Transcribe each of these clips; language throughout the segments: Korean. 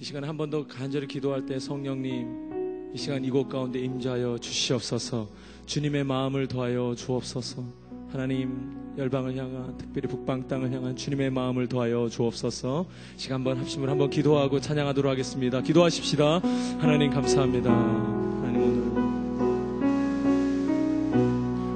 이 시간에 한 번 더 간절히 기도할 때 성령님 이 시간 이곳 가운데 임자하여 주시옵소서. 주님의 마음을 더하여 주옵소서. 하나님 열방을 향한 특별히 북방 땅을 향한 주님의 마음을 더하여 주옵소서. 시간 한번 합심을 한번 기도하고 찬양하도록 하겠습니다. 기도하십시다. 하나님 감사합니다. 하나님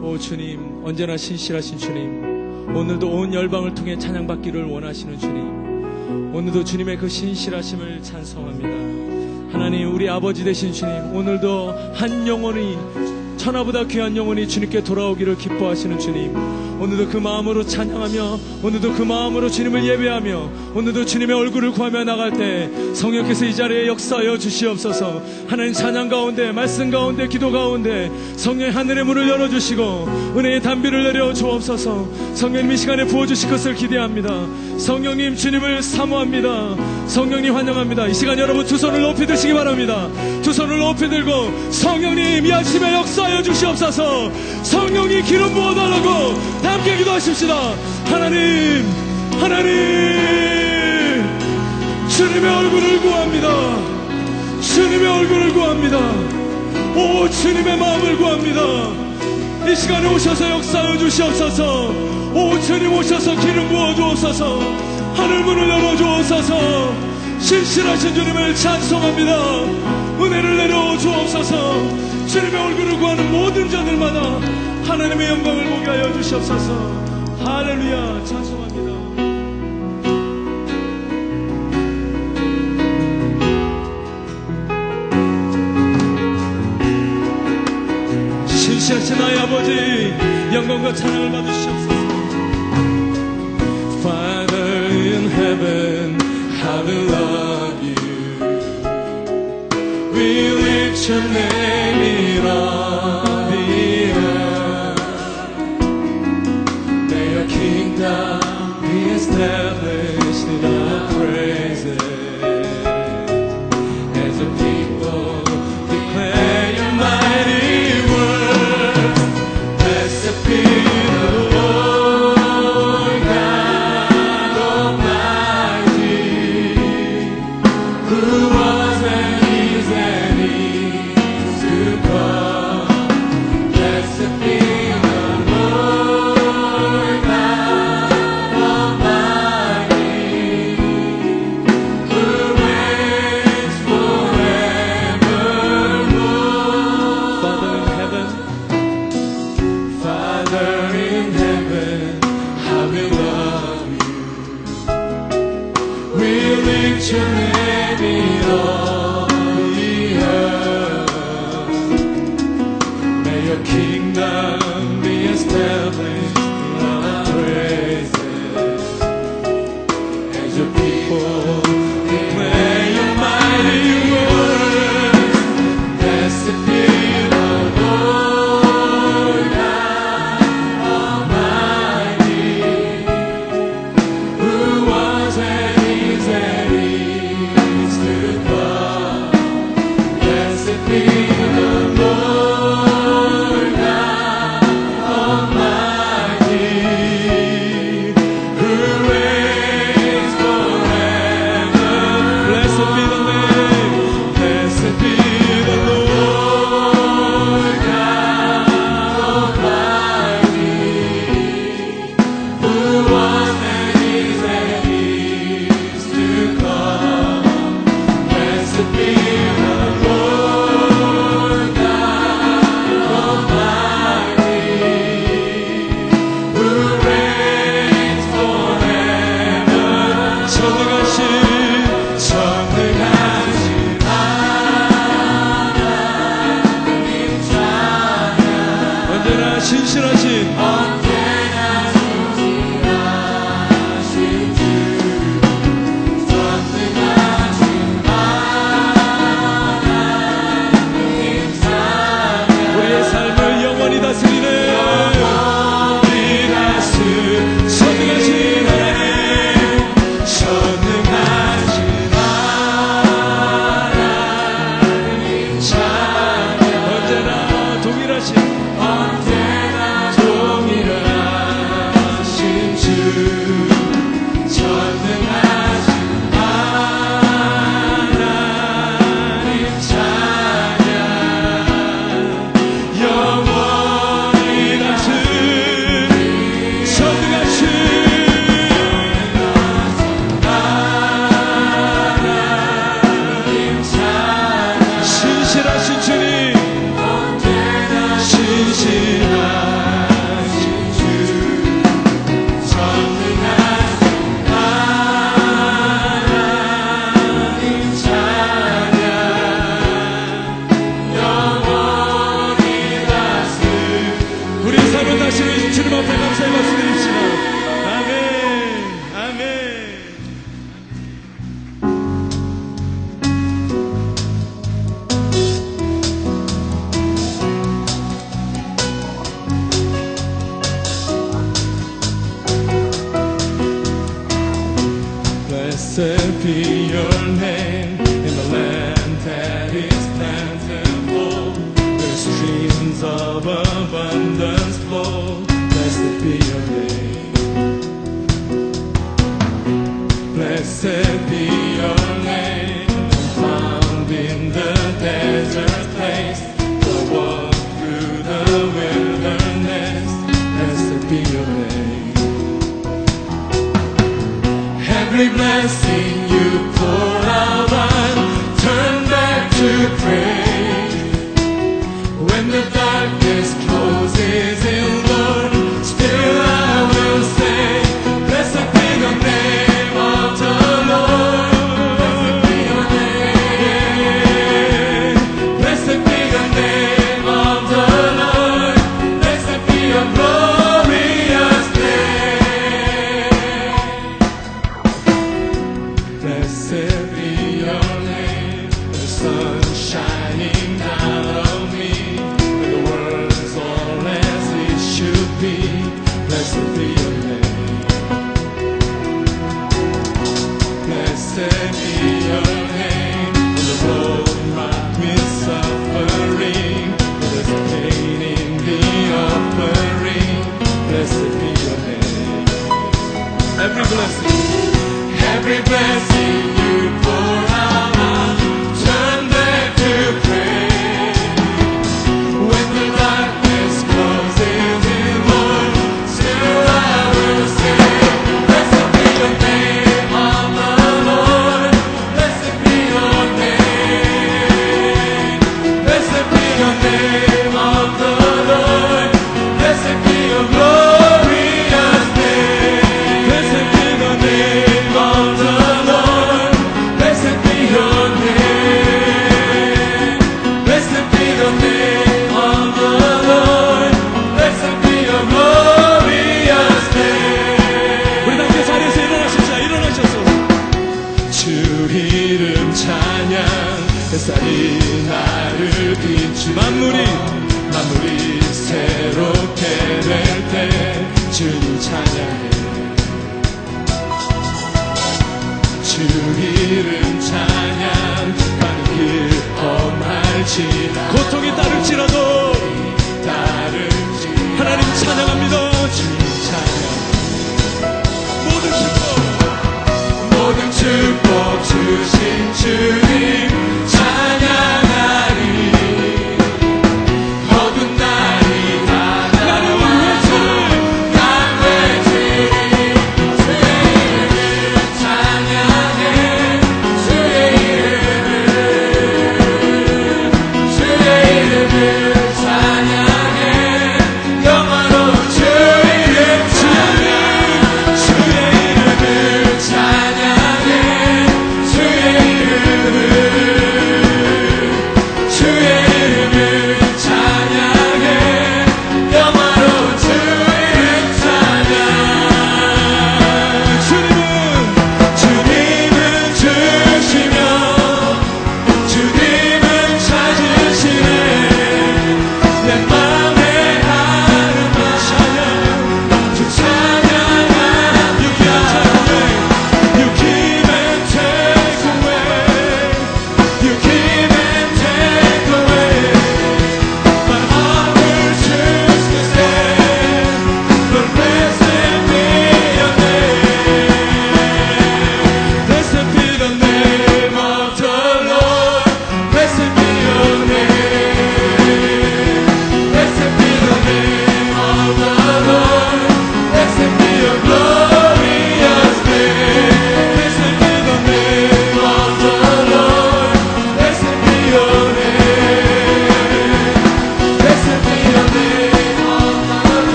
오늘. 오 주님 언제나 신실하신 주님 오늘도 온 열방을 통해 찬양받기를 원하시는 주님 오늘도 주님의 그 신실하심을 찬송합니다. 하나님 우리 아버지 되신 주님 오늘도 한 영혼이 천하보다 귀한 영혼이 주님께 돌아오기를 기뻐하시는 주님 오늘도 그 마음으로 찬양하며 오늘도 그 마음으로 주님을 예배하며 오늘도 주님의 얼굴을 구하며 나갈 때 성령께서 이 자리에 역사하여 주시옵소서. 하나님 찬양 가운데 말씀 가운데 기도 가운데 성령의 하늘의 문을 열어주시고 은혜의 담비를 내려 주옵소서. 성령님 이 시간에 부어주실 것을 기대합니다. 성령님 주님을 사모합니다. 성령님 환영합니다. 이 시간 여러분 두 손을 높이 드시기 바랍니다. 두 손을 높이 들고 성령님 이 아침에 역사하여 주시옵소서. 성령이 기름 부어달라고 함께 기도하십시다. 하나님 하나님! 주님의 얼굴을 구합니다. 주님의 얼굴을 구합니다. 오 주님의 마음을 구합니다. 이 시간에 오셔서 역사하여 주시옵소서. 오 주님 오셔서 기름 부어 주옵소서. 하늘 문을 열어 주옵소서. 신실하신 주님을 찬송합니다. 은혜를 내려 주옵소서. 주님의 얼굴을 구하는 모든 자들마다 하나님의 영광을 보게 하여 주시옵소서. 할렐루야. 찬송합니다. 신실하신 나의 아버지 영광과 찬양을 받으시옵소서. Father in heaven how we love you? We lift your name never kingdom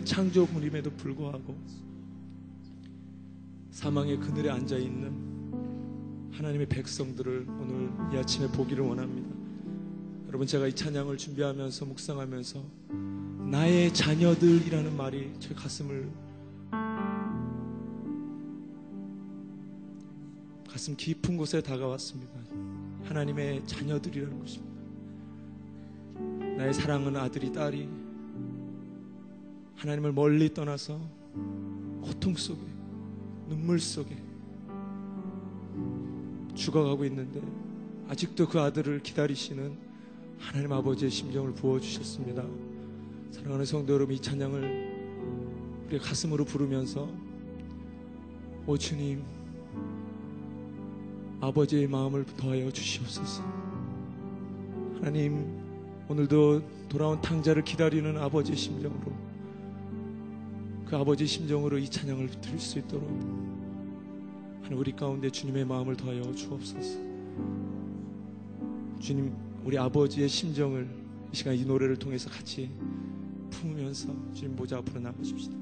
하나님의 창조물임에도 불구하고 사망의 그늘에 앉아 있는 하나님의 백성들을 오늘 이 아침에 보기를 원합니다. 여러분 제가 이 찬양을 준비하면서 묵상하면서 나의 자녀들이라는 말이 제 가슴을 가슴 깊은 곳에 다가왔습니다. 하나님의 자녀들이라는 것입니다. 나의 사랑하는 아들이 딸이 하나님을 멀리 떠나서 고통 속에 눈물 속에 죽어가고 있는데 아직도 그 아들을 기다리시는 하나님 아버지의 심정을 부어주셨습니다. 사랑하는 성도 여러분 이 찬양을 우리 가슴으로 부르면서 오 주님 아버지의 마음을 더하여 주시옵소서 하나님 오늘도 돌아온 탕자를 기다리는 아버지의 심정으로 그 아버지 심정으로 이 찬양을 드릴 수 있도록 하나 우리 가운데 주님의 마음을 더하여 주옵소서. 주님 우리 아버지의 심정을 이 시간 이 노래를 통해서 같이 품으면서 주님 모자 앞으로 나가십시다.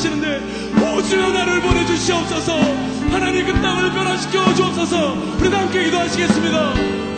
계시는데 오주여 나를 보내주시옵소서. 하나님 그 땅을 변화시켜 주옵소서. 우리 함께 기도하시겠습니다.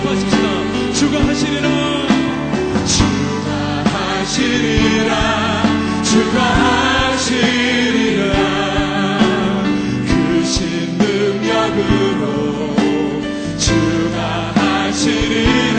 선포하십시다. 주가 하시리라. 주가 하시리라. 주가 하시리라. 그 신 능력으로 주가 하시리라.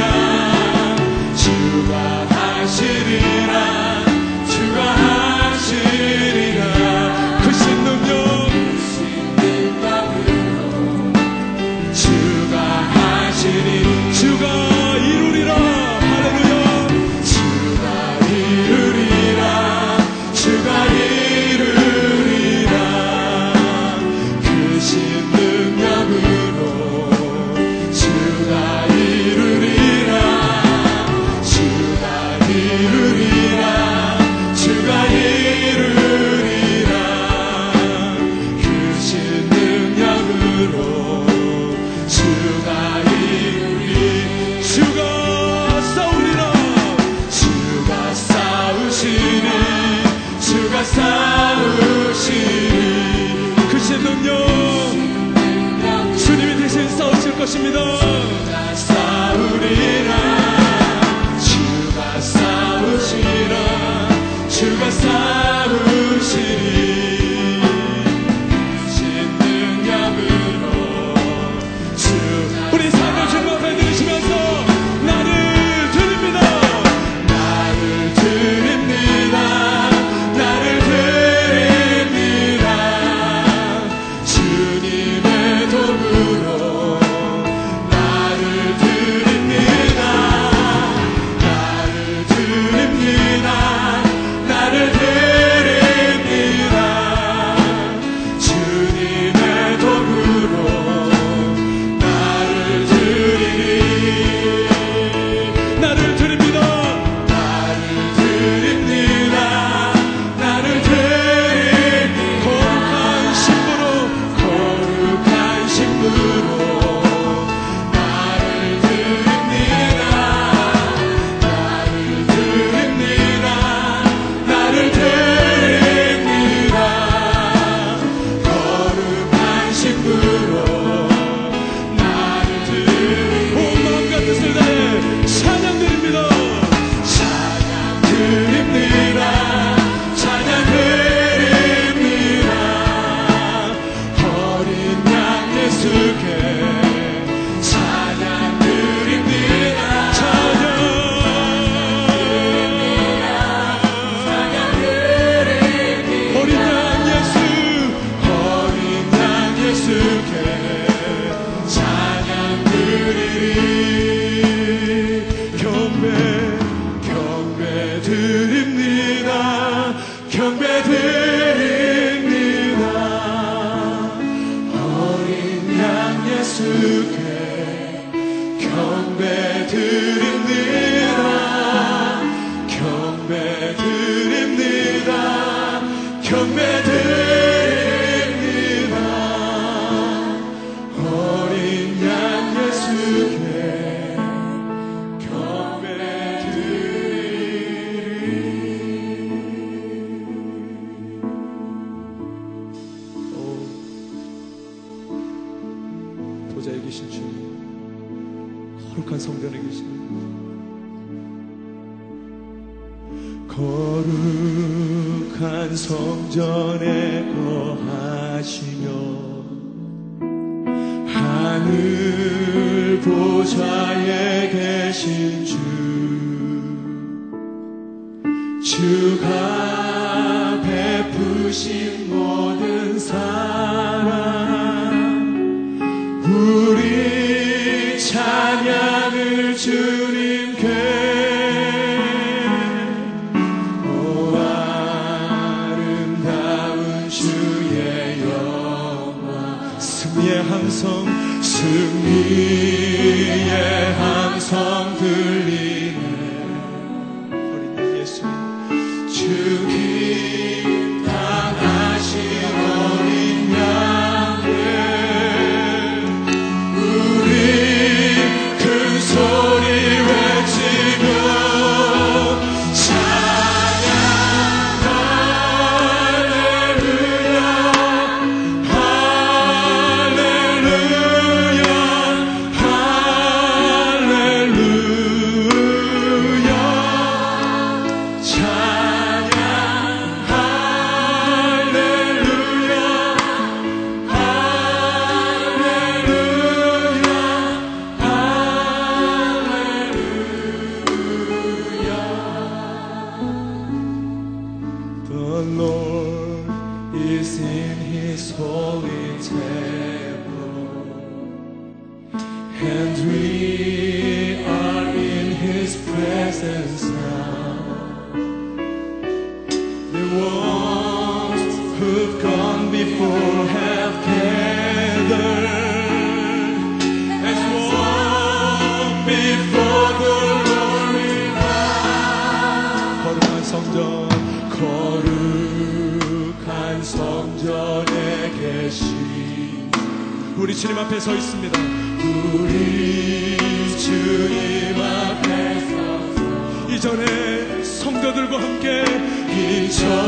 이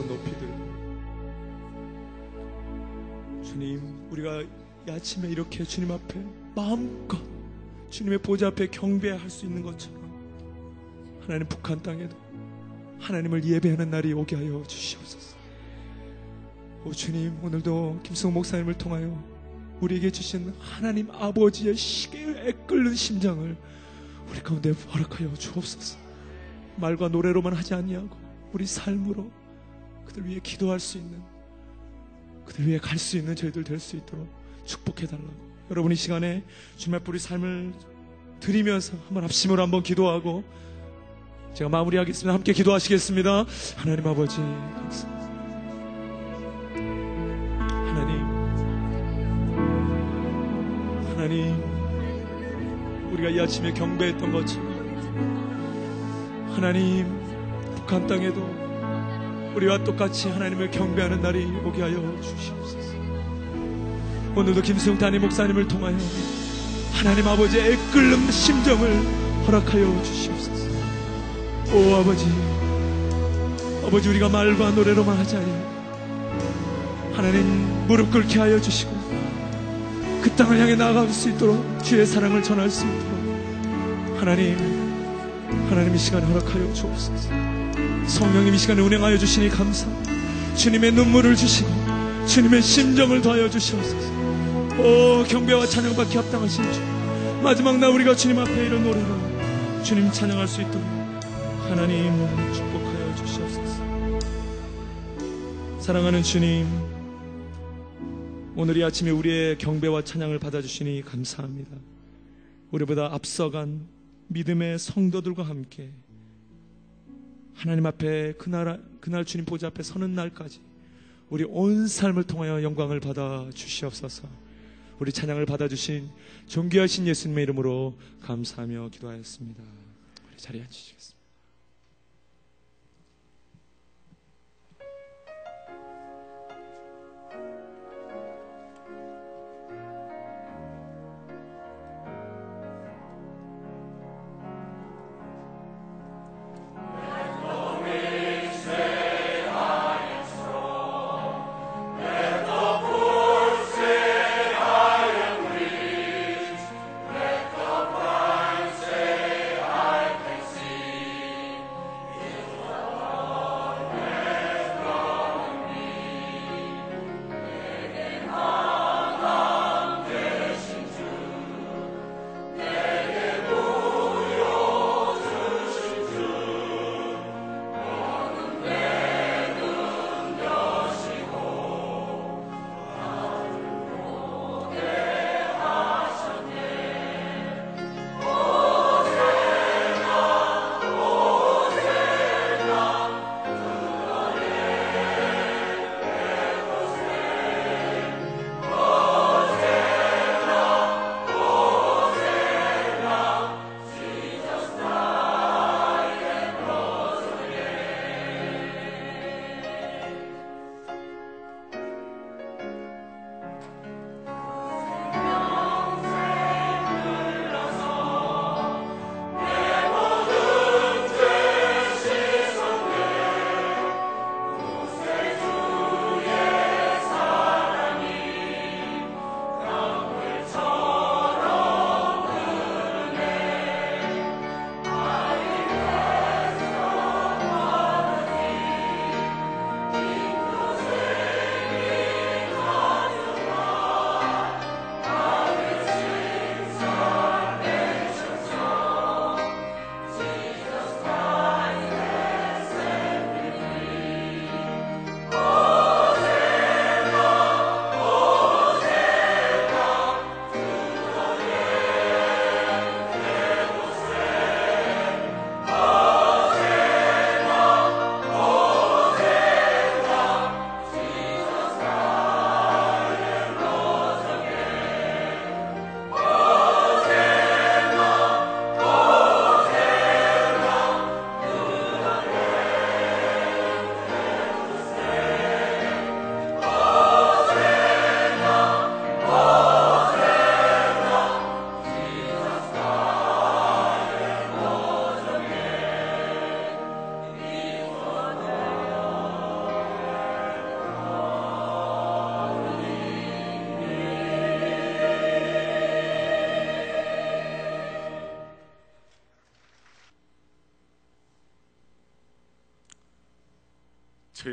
성도 여러분 두손 높이 들고 주님 우리가 이 아침에 이렇게 주님 앞에 마음껏 주님의 보좌 앞에 경배할 수 있는 것처럼 하나님 북한 땅에도 하나님을 예배하는 날이 오게 하여 주시옵소서. 오 주님 오늘도 김승호 목사님을 통하여 우리에게 주신 하나님 아버지의 시계에 애끓는 심장을 우리 가운데 허락하여 주옵소서. 말과 노래로만 하지 아니하고 우리 삶으로 그들 위해 기도할 수 있는 그들 위해 갈 수 있는 저희들 될 수 있도록 축복해 달라고. 여러분 이 시간에 주님 앞에 우리 삶을 드리면서 한번 합심으로 한번 기도하고 제가 마무리하겠습니다. 함께 기도하시겠습니다. 하나님 아버지 감사합니다 하나님 하나님 우리가 이 아침에 경배했던 것처럼 하나님 북한 땅에도 우리와 똑같이 하나님을 경배하는 날이 오게 하여 주시옵소서. 오늘도 김수영 담임 목사님을 통하여 하나님 아버지의 애끓는 심정을 허락하여 주시옵소서. 오 아버지, 아버지 우리가 말과 노래로만 하지 아니하고 하나님 무릎 꿇게 하여 주시고 그 땅을 향해 나아갈 수 있도록 주의 사랑을 전할 수 있도록 하나님 하나님 이 시간에 허락하여 주옵소서 성령님 이 시간에 운행하여 주시니 감사합니다. 주님의 눈물을 주시고 주님의 심정을 더하여 주시옵소서. 오 경배와 찬양받기 합당하신 주. 마지막 날 우리가 주님 앞에 이런 노래로 주님 찬양할 수 있도록 하나님 축복하여 주시옵소서. 사랑하는 주님 오늘 이 아침에 우리의 경배와 찬양을 받아주시니 감사합니다. 우리보다 앞서간 믿음의 성도들과 함께 하나님 앞에 그날, 그날 주님 보좌 앞에 서는 날까지 우리 온 삶을 통하여 영광을 받아 주시옵소서. 우리 찬양을 받아주신 존귀하신 예수님의 이름으로 감사하며 기도하였습니다. 우리 자리에 앉으시겠습니다.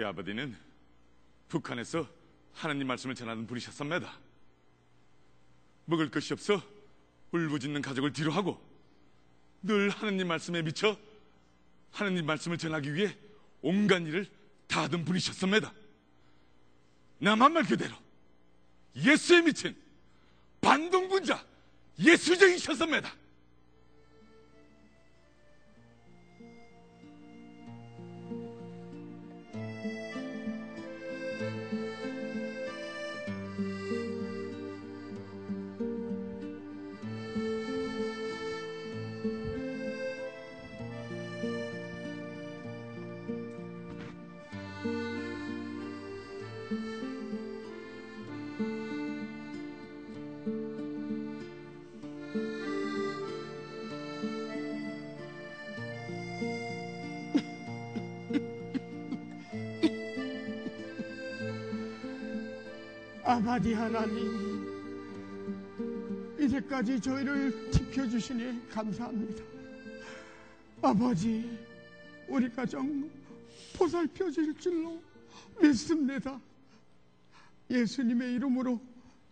아버지는 북한에서 하나님 말씀을 전하는 분이셨습니다. 먹을 것이 없어 울부짖는 가족을 뒤로 하고 늘 하나님 말씀에 미쳐 하나님 말씀을 전하기 위해 온갖 일을 다 하던 분이셨습니다. 나만 말 그대로 예수에 미친 반동군자 예수적이셨습니다. 아바디 하나님, 이제까지 저희를 지켜주시니 감사합니다. 아버지, 우리 가정 보살펴 질 줄로 믿습니다. 예수님의 이름으로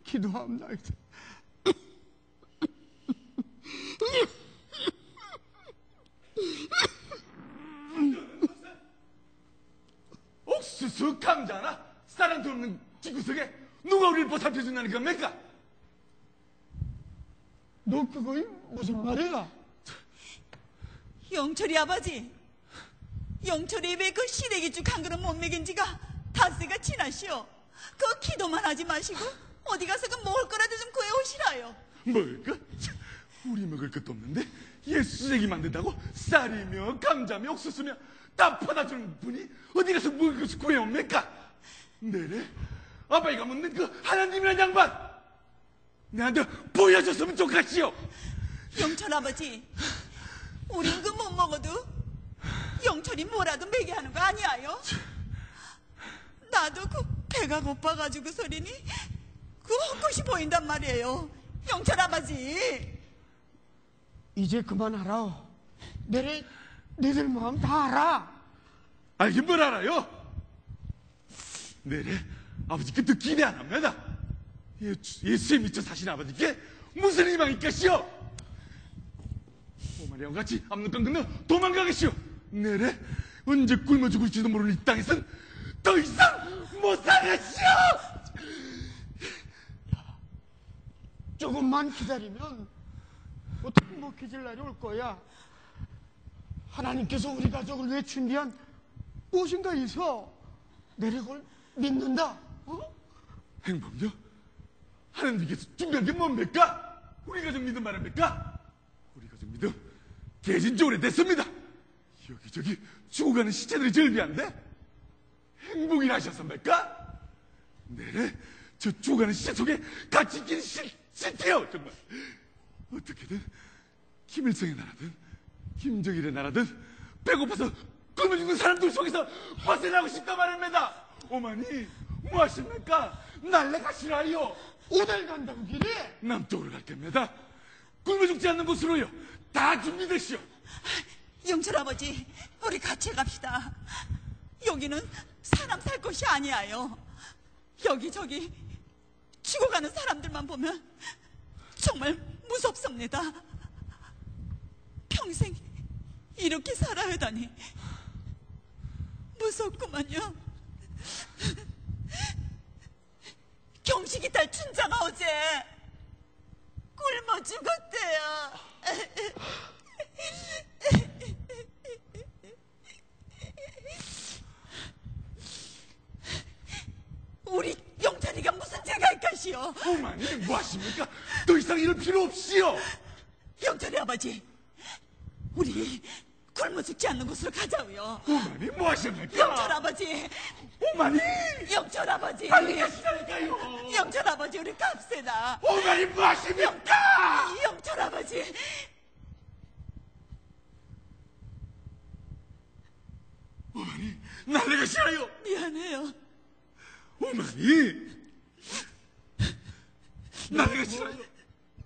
기도합니다. 옥수수 감자나 사랑도 없는 집구석에 누가 보살펴준다는 겁니까? 너 그거 무슨 말이야? 영철이 아버지, 영철이 입에 그 시래기 죽 한 그릇 못 먹인 지가 닷새가 지나시오. 그 기도만 하지 마시고 어디 가서 그 먹을 거라도 좀 구해오시라요. 먹을 것? 참, 우리 먹을 것도 없는데 예수제기 만든다고 쌀이며 감자며 옥수수며 다 퍼다주는 분이 어디 가서 먹을 것을 구해옵니까? 내래 아빠이가 묻는 그 하나님이란 양반 내한테 보여줬으면 좋겠지요 영철 아버지, 우린 그 못 먹어도 영철이 뭐라도 먹게 하는 거 아니야요? 나도 그 배가 고파가지고 소리니 그 헛것이 보인단 말이에요. 영철 아버지. 이제 그만하라. 내래 너들 마음 다 알아. 알긴 뭘 알아요 내래 아버지께 듣기네 안 합니다 예수, 예수에 미쳐 사신 아버지께 무슨 희망이 있겠시오 오마리와 같이 압록강 건너 도망가겠시오 내래 언제 굶어 죽을지도 모르는 이 땅에선 더 이상 못 살겠시오 조금만 기다리면 어떻게 먹혀질 날이 올 거야. 하나님께서 우리 가족을 위해 준비한 무엇인가 있어. 내래 그걸 믿는다. 어? 행복요? 하나님께서 준비한 게 뭡니까? 우리 가족 믿음 말입니까? 우리 가족 믿음 계신 지 오래됐습니다. 여기저기 죽어가는 시체들이 절비한데 행복이라 하셨습니까? 네네 저 죽어가는 시체 속에 같이 있기는 싫, 싫대요 정말 어떻게든 김일성의 나라든 김정일의 나라든 배고파서 굶어 죽는 사람들 속에서 벗어나고 싶단 말입니다 오마니 뭐하십니까? 날래 가시라요 오늘 간다고 길이? 남쪽으로 갈 겁니다. 굶어 죽지 않는 곳으로요. 다 준비되시오. 영철 아버지, 우리 같이 갑시다. 여기는 사람 살 곳이 아니에요. 여기저기 죽어가는 사람들만 보면 정말 무섭습니다. 평생 이렇게 살아야 하다니 무섭구만요. 경식이 딸 춘자가 어제 굶어 죽었대요. 우리 영찬이가 무슨 죄가 있겠시오? 어머니 뭐하십니까? 더 이상 이럴 필요 없시오. 영철이 아버지, 우리 굶어 죽지 않는 곳으로 가자고요. 어머니 뭐하십니까? 영철 아버지, 어머니 영철 아버지, 빨리 가시라니까요. 영철 아버지 우리 갑시다. 어머니 뭐 하십니까? 영철 아버지, 어머니 날래 가시라요. 미안해요. 어머니 날래 가시라요.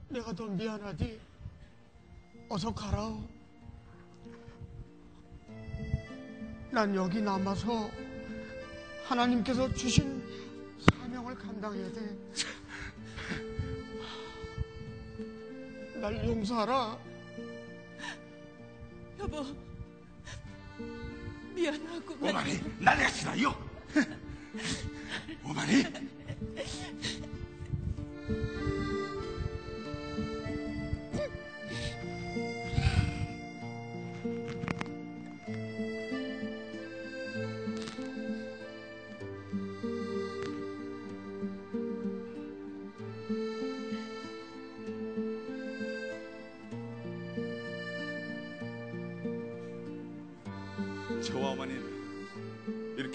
내가 더 미안하디. 어서 가라오. 난 여기 남아서 하나님께서 주신 사명을 감당해야 돼. 날 용서하라. 여보. 어머니 날래 가시라요. 어머니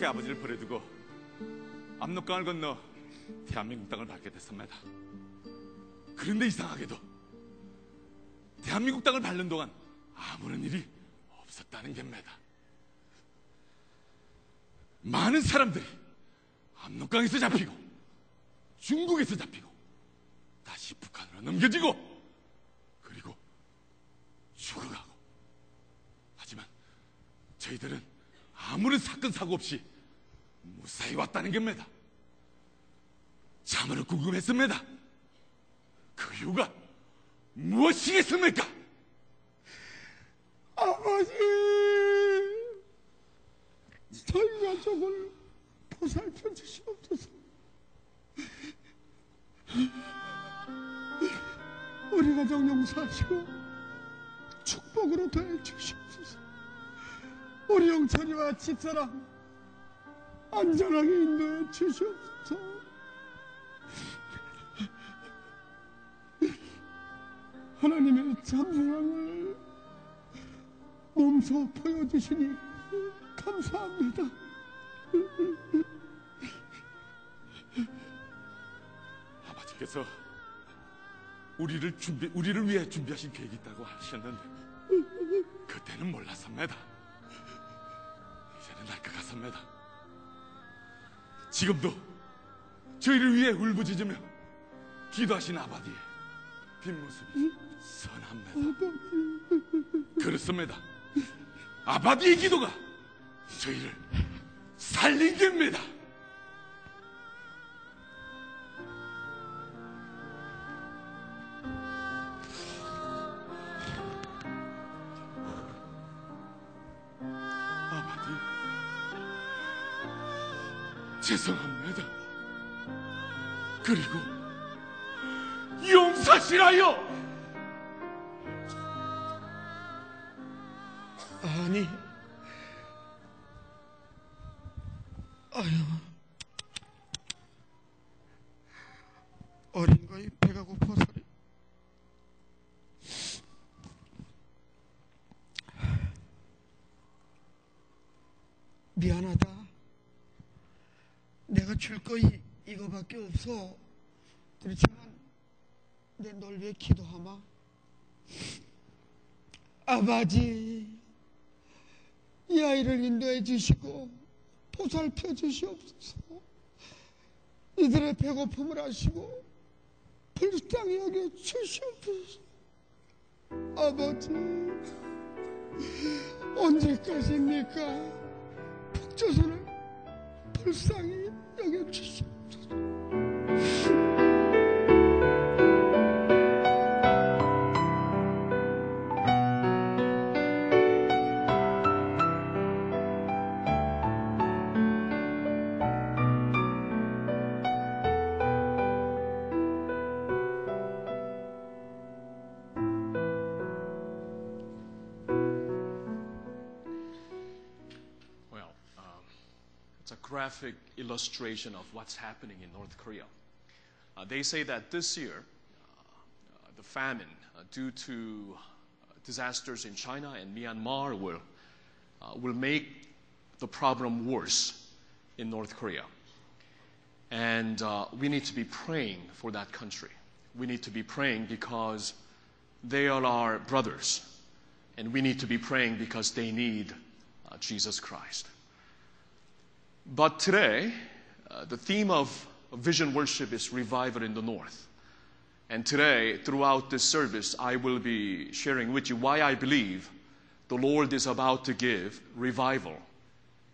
이렇게 아버지를 버려두고 압록강을 건너 대한민국 땅을 밟게 됐습니다. 그런데 이상하게도 대한민국 땅을 밟는 동안 아무런 일이 없었다는 겁니다. 많은 사람들이 압록강에서 잡히고 중국에서 잡히고 다시 북한으로 넘겨지고 그리고 죽어가고 하지만 저희들은 아무런 사건 사고 없이 무사히 왔다는 겁니다. 참으로 궁금했습니다. 그 이유가 무엇이겠습니까? 아버지, 저희 가족을 보살펴 주시옵소서. 우리 가족 용서하시고 축복으로 더해 주시옵소서. 우리 영철이와 집사람 안전하게 인도해 주시옵소서. 하나님의 참사랑을 몸소 보여주시니 감사합니다. 아버지께서 우리를 준비, 우리를 위해 준비하신 계획이 있다고 하셨는데 그때는 몰랐습니다. 이제는 알것 같습니다. 지금도 저희를 위해 울부짖으며 기도하신 아버지의 뒷모습이 선합니다. 그렇습니다. 아버지의 기도가 저희를 살린 겁니다. 죄송합니다. 그리고 용서하시라요! 아니, 아유, 어린 거이 배가 고파서리. 미안하다. 내가 줄 거이 이거밖에 없어. 그렇지만 내 널 위해 기도하마. 아버지, 이 아이를 인도해 주시고 보살펴 주시옵소서. 이들의 배고픔을 아시고 불쌍히 여겨 주시옵소서. 아버지, 언제까지입니까? 북조선을 불쌍히 You just. Graphic illustration of what's happening in North Korea. Uh, they say that this year, uh, the famine uh, due to uh, disasters in China and Myanmar will, uh, will make the problem worse in North Korea. And we need to be praying for that country. We need to be praying because they are our brothers. And we need to be praying because they need Jesus Christ. But today, uh, the theme of vision worship is revival in the north. And today, throughout this service, I will be sharing with you why I believe the Lord is about to give revival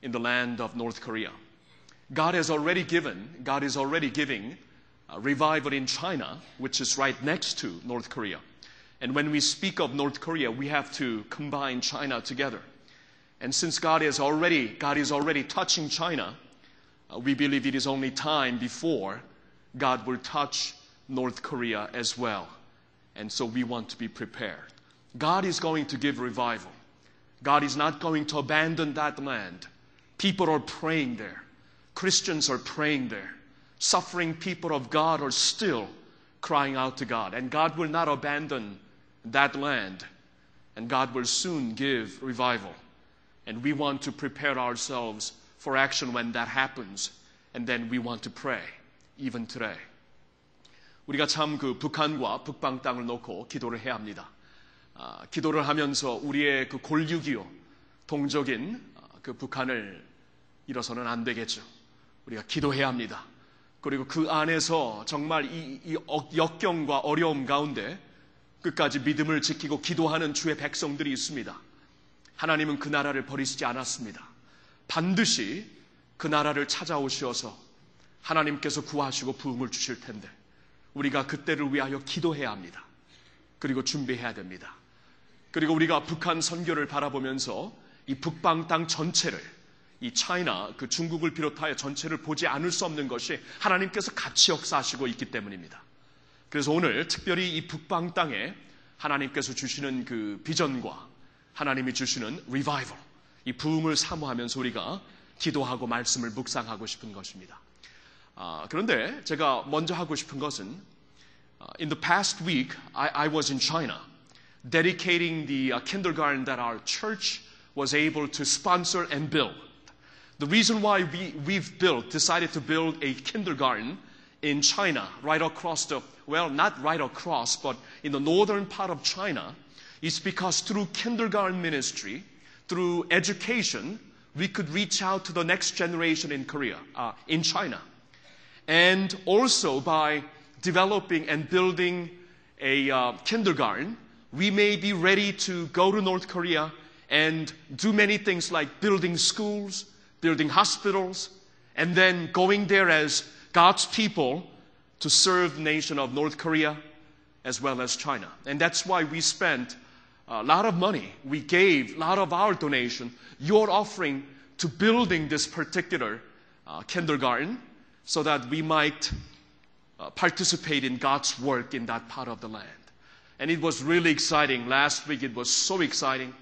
in the land of North Korea. God has already given, God is already giving uh, revival in China, which is right next to North Korea. And when we speak of North Korea, we have to combine China together. And since God is already, God is already touching China, uh, we believe it is only time before God will touch North Korea as well. And so we want to be prepared. God is going to give revival. God is not going to abandon that land. People are praying there. Christians are praying there. Suffering people of God are still crying out to God. And God will not abandon that land. And God will soon give revival. And we want to prepare ourselves for action when that happens. And then we want to pray, even today. 우리가 참 그 북한과 북방 땅을 놓고 기도를 해야 합니다. 아, 기도를 하면서 우리의 그 골육이요, 동족인 아, 그 북한을 잃어서는 안 되겠죠. 우리가 기도해야 합니다. 그리고 그 안에서 정말 이, 이 역- 역경과 어려움 가운데 끝까지 믿음을 지키고 기도하는 주의 백성들이 있습니다. 하나님은 그 나라를 버리시지 않았습니다. 반드시 그 나라를 찾아오셔서 하나님께서 구하시고 부흥을 주실 텐데 우리가 그때를 위하여 기도해야 합니다. 그리고 준비해야 됩니다. 그리고 우리가 북한 선교를 바라보면서 이 북방 땅 전체를 이 차이나 그 중국을 비롯하여 전체를 보지 않을 수 없는 것이 하나님께서 같이 역사하시고 있기 때문입니다. 그래서 오늘 특별히 이 북방 땅에 하나님께서 주시는 그 비전과 하나님이 주시는 리바이벌, 이 부흥을 사모하면서 우리가 기도하고 말씀을 묵상하고 싶은 것입니다. 아, 그런데 제가 먼저 하고 싶은 것은 uh, in the past week I, I was in China dedicating the uh, kindergarten that our church was able to sponsor and build. The reason why we, we've built, decided to build a kindergarten in China, right across the, well, not right across, but in the northern part of China, is because through kindergarten ministry, through education, we could reach out to the next generation in Korea, uh, in China. And also by developing and building a uh, kindergarten, we may be ready to go to North Korea and do many things like building schools, building hospitals, and then going there as God's people to serve the nation of North Korea as well as China. And that's why we spent a lot of money. We gave a lot of our donation, your offering to building this particular uh, kindergarten so that we might uh, participate in God's work in that part of the land. And it was really exciting. Last week it was so exciting.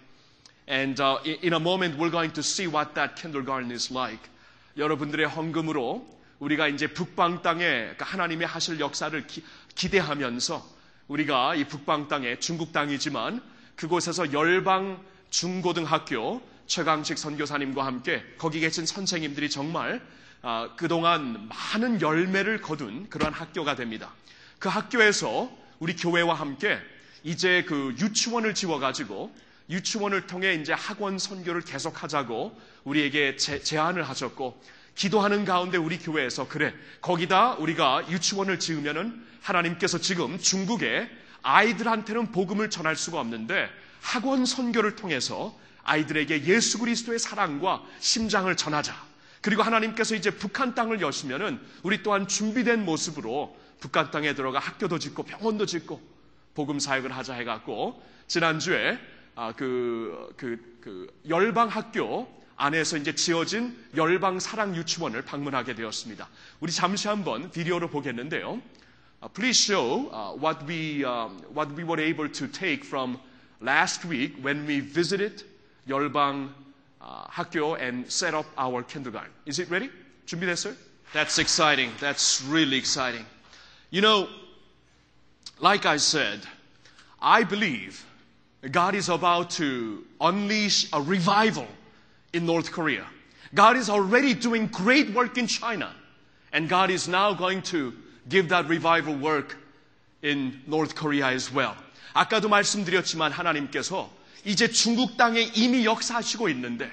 And uh, in, in a moment we're going to see what that kindergarten is like. 여러분들의 헌금으로 우리가 이제 북방 땅에 그 하나님의 하실 역사를 기, 기대하면서 우리가 이 북방 땅에 중국 땅이지만 그곳에서 열방 중고등학교 최강식 선교사님과 함께 거기 계신 선생님들이 정말 아, 그동안 많은 열매를 거둔 그러한 학교가 됩니다. 그 학교에서 우리 교회와 함께 이제 그 유치원을 지어가지고 유치원을 통해 이제 학원 선교를 계속하자고 우리에게 제, 제안을 하셨고 기도하는 가운데 우리 교회에서 그래 거기다 우리가 유치원을 지으면은 하나님께서 지금 중국에 아이들한테는 복음을 전할 수가 없는데 학원 선교를 통해서 아이들에게 예수 그리스도의 사랑과 심장을 전하자. 그리고 하나님께서 이제 북한 땅을 여시면은 우리 또한 준비된 모습으로 북한 땅에 들어가 학교도 짓고 병원도 짓고 복음 사역을 하자 해갖고 지난주에 아, 그, 그, 그 열방 학교 안에서 이제 지어진 열방 사랑 유치원을 방문하게 되었습니다. 우리 잠시 한번 비디오로 보겠는데요. Uh, please show uh, what we um, what we were able to take from last week when we visited 열방 uh, 학교 and set up our kindergarten. Is it ready? 준비됐어요? That's exciting. That's really exciting. You know, like I said, I believe God is about to unleash a revival in North Korea. God is already doing great work in China, and God is now going to give that revival work in North Korea as well. 아까도 말씀드렸지만 하나님께서 이제 중국 땅에 이미 역사하시고 있는데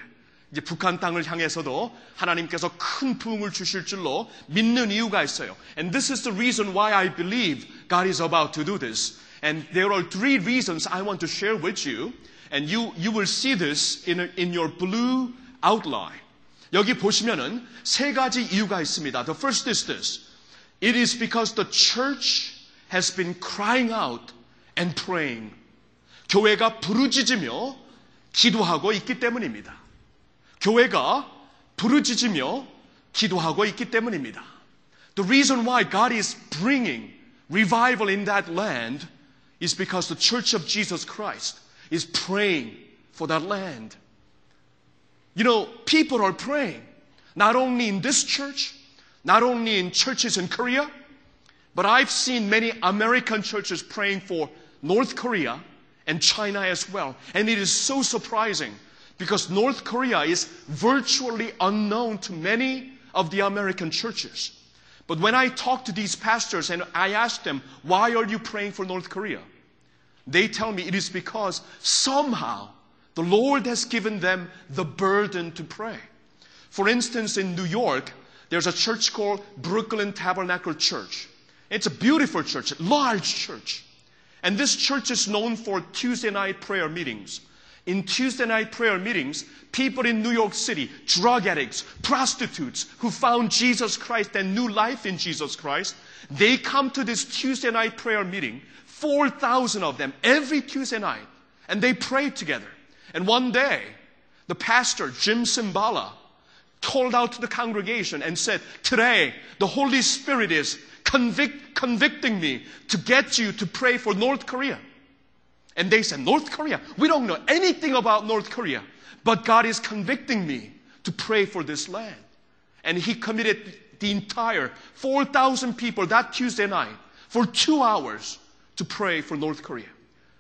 이제 북한 땅을 향해서도 하나님께서 큰 부흥을 주실 줄로 믿는 이유가 있어요. And this is the reason why I believe God is about to do this. And there are three reasons I want to share with you. And you, you will see this in, in your blue outline. 여기 보시면은 세 가지 이유가 있습니다. The first is this. It is because the church has been crying out and praying. 교회가 부르짖으며 기도하고 있기 때문입니다. 교회가 부르짖으며 기도하고 있기 때문입니다. The reason why God is bringing revival in that land is because the church of Jesus Christ is praying for that land. You know, people are praying, not only in this church, not only in churches in Korea, but I've seen many American churches praying for North Korea and China as well. And it is so surprising because North Korea is virtually unknown to many of the American churches. But when I talk to these pastors and I ask them, why are you praying for North Korea? They tell me it is because somehow the Lord has given them the burden to pray. For instance, in New York, there's a church called Brooklyn Tabernacle Church. It's a beautiful church, large church. And this church is known for Tuesday night prayer meetings. In Tuesday night prayer meetings, people in New York City, drug addicts, prostitutes who found Jesus Christ and new life in Jesus Christ, they come to this Tuesday night prayer meeting, 4,000 of them every Tuesday night, and they pray together. And one day, the pastor, Jim Simbala, called out to the congregation and said, Today, the Holy Spirit is convict, convicting me to get you to pray for North Korea. And they said, North Korea? We don't know anything about North Korea, but God is convicting me to pray for this land. And he committed the entire 4,000 people that Tuesday night for two hours to pray for North Korea.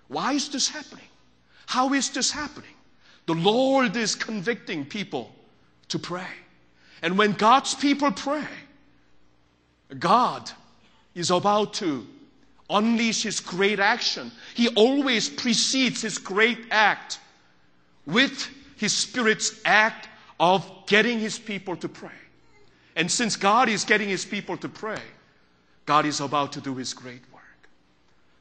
Why is this happening? How is this happening? The Lord is convicting people to pray. And when God's people pray, God is about to unleash His great action. He always precedes His great act with His Spirit's act of getting His people to pray. And since God is getting His people to pray, God is about to do His great work.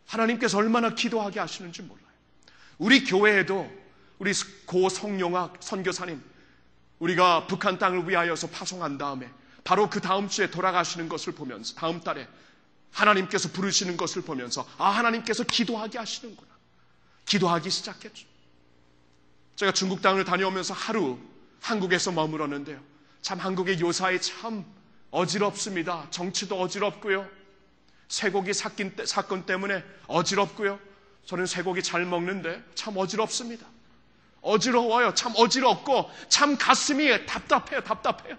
하나님께서 얼마나 기도하게 하시는지 몰라요. 우리 교회에도 우리 고 성용학 선교사님 우리가 북한 땅을 위하여서 파송한 다음에 바로 그 다음 주에 돌아가시는 것을 보면서 다음 달에 하나님께서 부르시는 것을 보면서 아 하나님께서 기도하게 하시는구나. 기도하기 시작했죠. 제가 중국 땅을 다녀오면서 하루 한국에서 머물었는데요. 참 한국의 요사이 참 어지럽습니다. 정치도 어지럽고요. 쇠고기 사건 때문에 어지럽고요. 저는 쇠고기 잘 먹는데 참 어지럽습니다. 어지러워요. 참 어지럽고 참 가슴이 답답해요. 답답해요.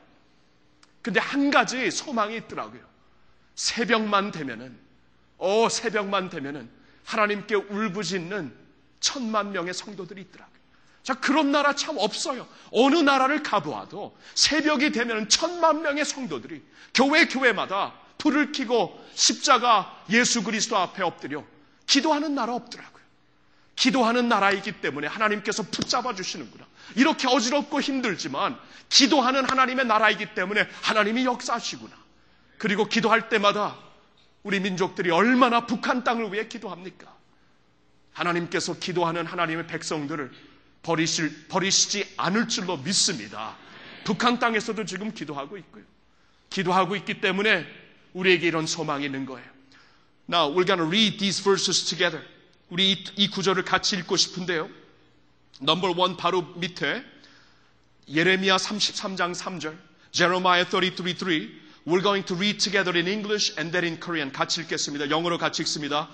근데 한 가지 소망이 있더라고요. 새벽만 되면은 어 새벽만 되면은 하나님께 울부짖는 천만 명의 성도들이 있더라고요. 자 그런 나라 참 없어요. 어느 나라를 가보아도 새벽이 되면 천만 명의 성도들이 교회 교회마다 불을 켜고 십자가 예수 그리스도 앞에 엎드려 기도하는 나라 없더라고요. 기도하는 나라이기 때문에 하나님께서 붙잡아 주시는구나. 이렇게 어지럽고 힘들지만 기도하는 하나님의 나라이기 때문에 하나님이 역사하시구나. 그리고 기도할 때마다 우리 민족들이 얼마나 북한 땅을 위해 기도합니까? 하나님께서 기도하는 하나님의 백성들을 버리실, 버리시지 않을 줄로 믿습니다. 북한 땅에서도 지금 기도하고 있고요. 기도하고 있기 때문에 우리에게 이런 소망이 있는 거예요. Now we're going read these verses together. 우리 이, 이 구절을 같이 읽고 싶은데요. 넘버 원 바로 밑에 예레미야 33장 3절 Jeremiah 33:3 We're going to read together in English and then in Korean. 같이 읽겠습니다. 영어로 같이 읽습니다.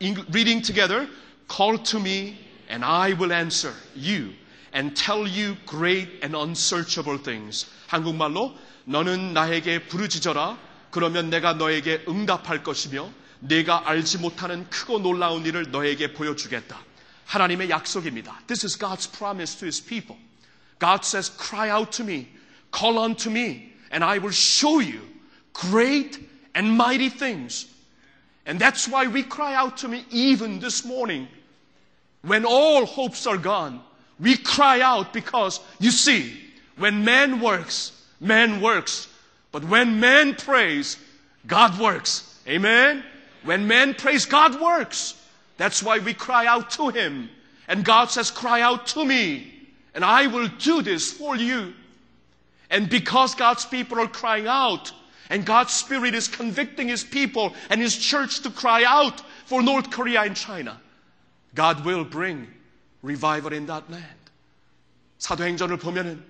Reading together. Call to me and I will answer you and tell you great and unsearchable things. 한국말로 너는 나에게 부르짖어라. 그러면 내가 너에게 응답할 것이며 내가 알지 못하는 크고 놀라운 일을 너에게 보여주겠다. 하나님의 약속입니다. This is God's promise to His people. God says, cry out to me, call unto me, and I will show you great and mighty things. And that's why we cry out to me even this morning. When all hopes are gone, we cry out because you see, when man works, man works. But when man prays, God works. Amen? When man prays, God works. That's why we cry out to Him. And God says, cry out to me, and I will do this for you. And because God's people are crying out, and God's Spirit is convicting His people and His church to cry out for North Korea and China, God will bring revival in that land. 사도행전을 보면은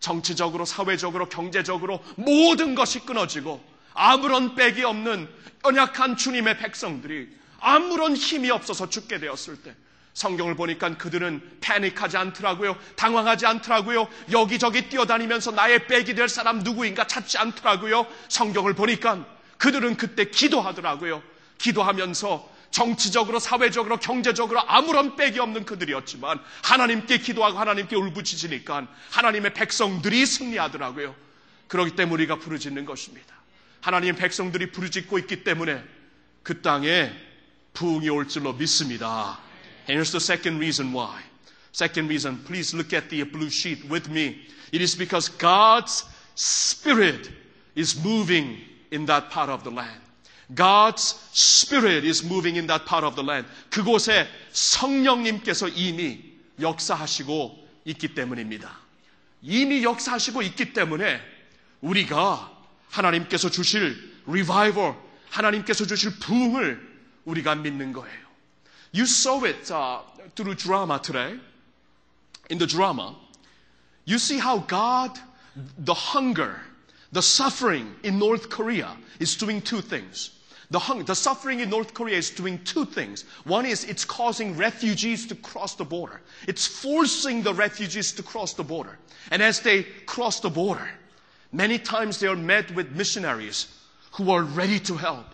정치적으로, 사회적으로, 경제적으로 모든 것이 끊어지고 아무런 빽이 없는 연약한 주님의 백성들이 아무런 힘이 없어서 죽게 되었을 때 성경을 보니까 그들은 패닉하지 않더라고요. 당황하지 않더라고요. 여기저기 뛰어다니면서 나의 빽이 될 사람 누구인가 찾지 않더라고요. 성경을 보니까 그들은 그때 기도하더라고요. 기도하면서 정치적으로, 사회적으로, 경제적으로 아무런 빽이 없는 그들이었지만 하나님께 기도하고 하나님께 울부짖으니까 하나님의 백성들이 승리하더라고요. 그렇기 때문에 우리가 부르짖는 것입니다. 하나님의 백성들이 부르짖고 있기 때문에 그 땅에 부흥이 올 줄로 믿습니다. And here's the second reason why. Second reason, please look at the blue sheet with me. It is because God's Spirit is moving in that part of the land. God's Spirit is moving in that part of the land. 그곳에 성령님께서 이미 역사하시고 있기 때문입니다. 이미 역사하시고 있기 때문에 우리가 하나님께서 주실 revival, 하나님께서 주실 부흥을 우리가 믿는 거예요. You saw it uh, through drama today. In the drama, you see how God, the hunger, the suffering in North Korea is doing two things. The, hung, the suffering in North Korea is doing two things. One is it's causing refugees to cross the border. It's forcing the refugees to cross the border. And as they cross the border, many times they are met with missionaries who are ready to help.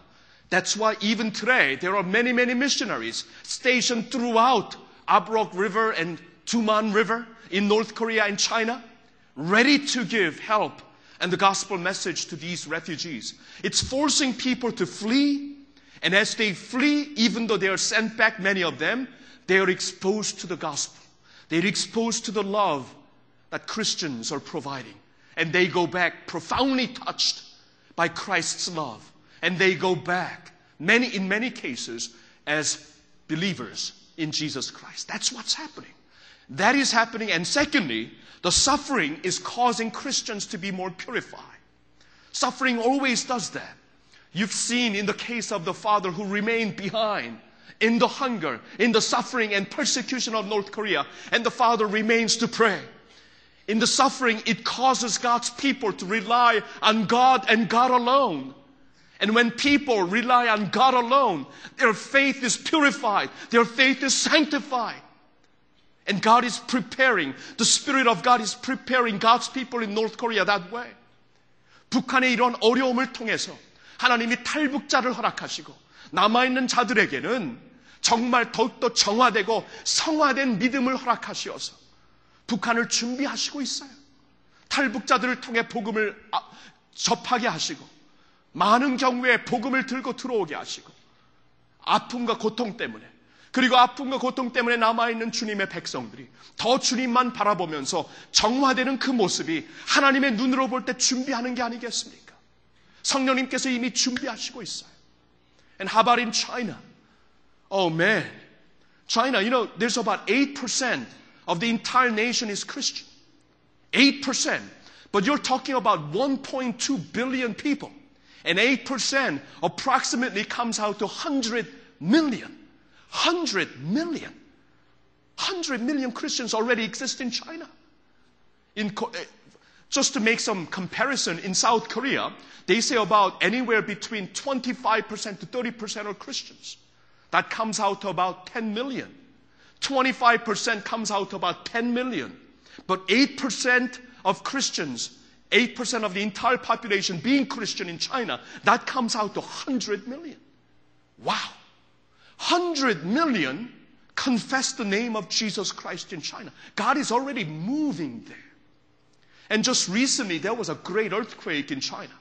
That's why even today there are many, many missionaries stationed throughout Abrok River and Tuman River in North Korea and China, ready to give help and the gospel message to these refugees. It's forcing people to flee, and as they flee, even though they are sent back, many of them, they are exposed to the gospel. They're exposed to the love that Christians are providing. And they go back profoundly touched by Christ's love. And they go back, many, in many cases, as believers in Jesus Christ. That's what's happening. That is happening. And secondly, the suffering is causing Christians to be more purified. Suffering always does that. You've seen in the case of the father who remained behind in the hunger, in the suffering and persecution of North Korea, and the father remains to pray. In the suffering, it causes God's people to rely on God and God alone. And when people rely on God alone, their faith is purified, their faith is sanctified. And God is preparing, the Spirit of God is preparing God's people in North Korea that way. 북한의 이런 어려움을 통해서 하나님이 탈북자를 허락하시고 남아있는 자들에게는 정말 더욱더 정화되고 성화된 믿음을 허락하시어서 북한을 준비하시고 있어요. 탈북자들을 통해 복음을 아, 접하게 하시고 많은 경우에 복음을 들고 들어오게 하시고 아픔과 고통 때문에 그리고 아픔과 고통 때문에 남아있는 주님의 백성들이 더 주님만 바라보면서 정화되는 그 모습이 하나님의 눈으로 볼 때 준비하는 게 아니겠습니까? 성령님께서 이미 준비하시고 있어요. And how about in China? Oh man. China, you know, there's about 8% of the entire nation is Christian. 8%. But you're talking about 1.2 billion people. And 8% approximately comes out to 100 million. 100 million. 100 million Christians already exist in China. In, eh, just to make some comparison, in South Korea, they say about anywhere between 25% to 30% are Christians. That comes out to about 10 million. 25% comes out to about 10 million. But 8% of Christians, 8% of the entire population being Christian in China, that comes out to 100 million. Wow. 100 million confess the name of Jesus Christ in China. God is already moving there. And just recently, there was a great earthquake in China.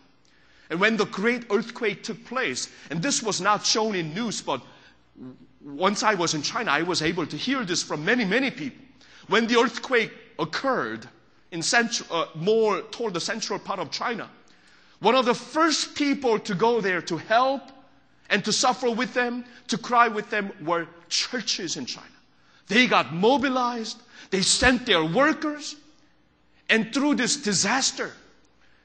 And when the great earthquake took place, and this was not shown in news, but once I was in China, I was able to hear this from many, many people. When the earthquake occurred in central, uh, more toward the central part of China, one of the first people to go there to help and to suffer with them, to cry with them, were churches in China. They got mobilized, they sent their workers, and through this disaster,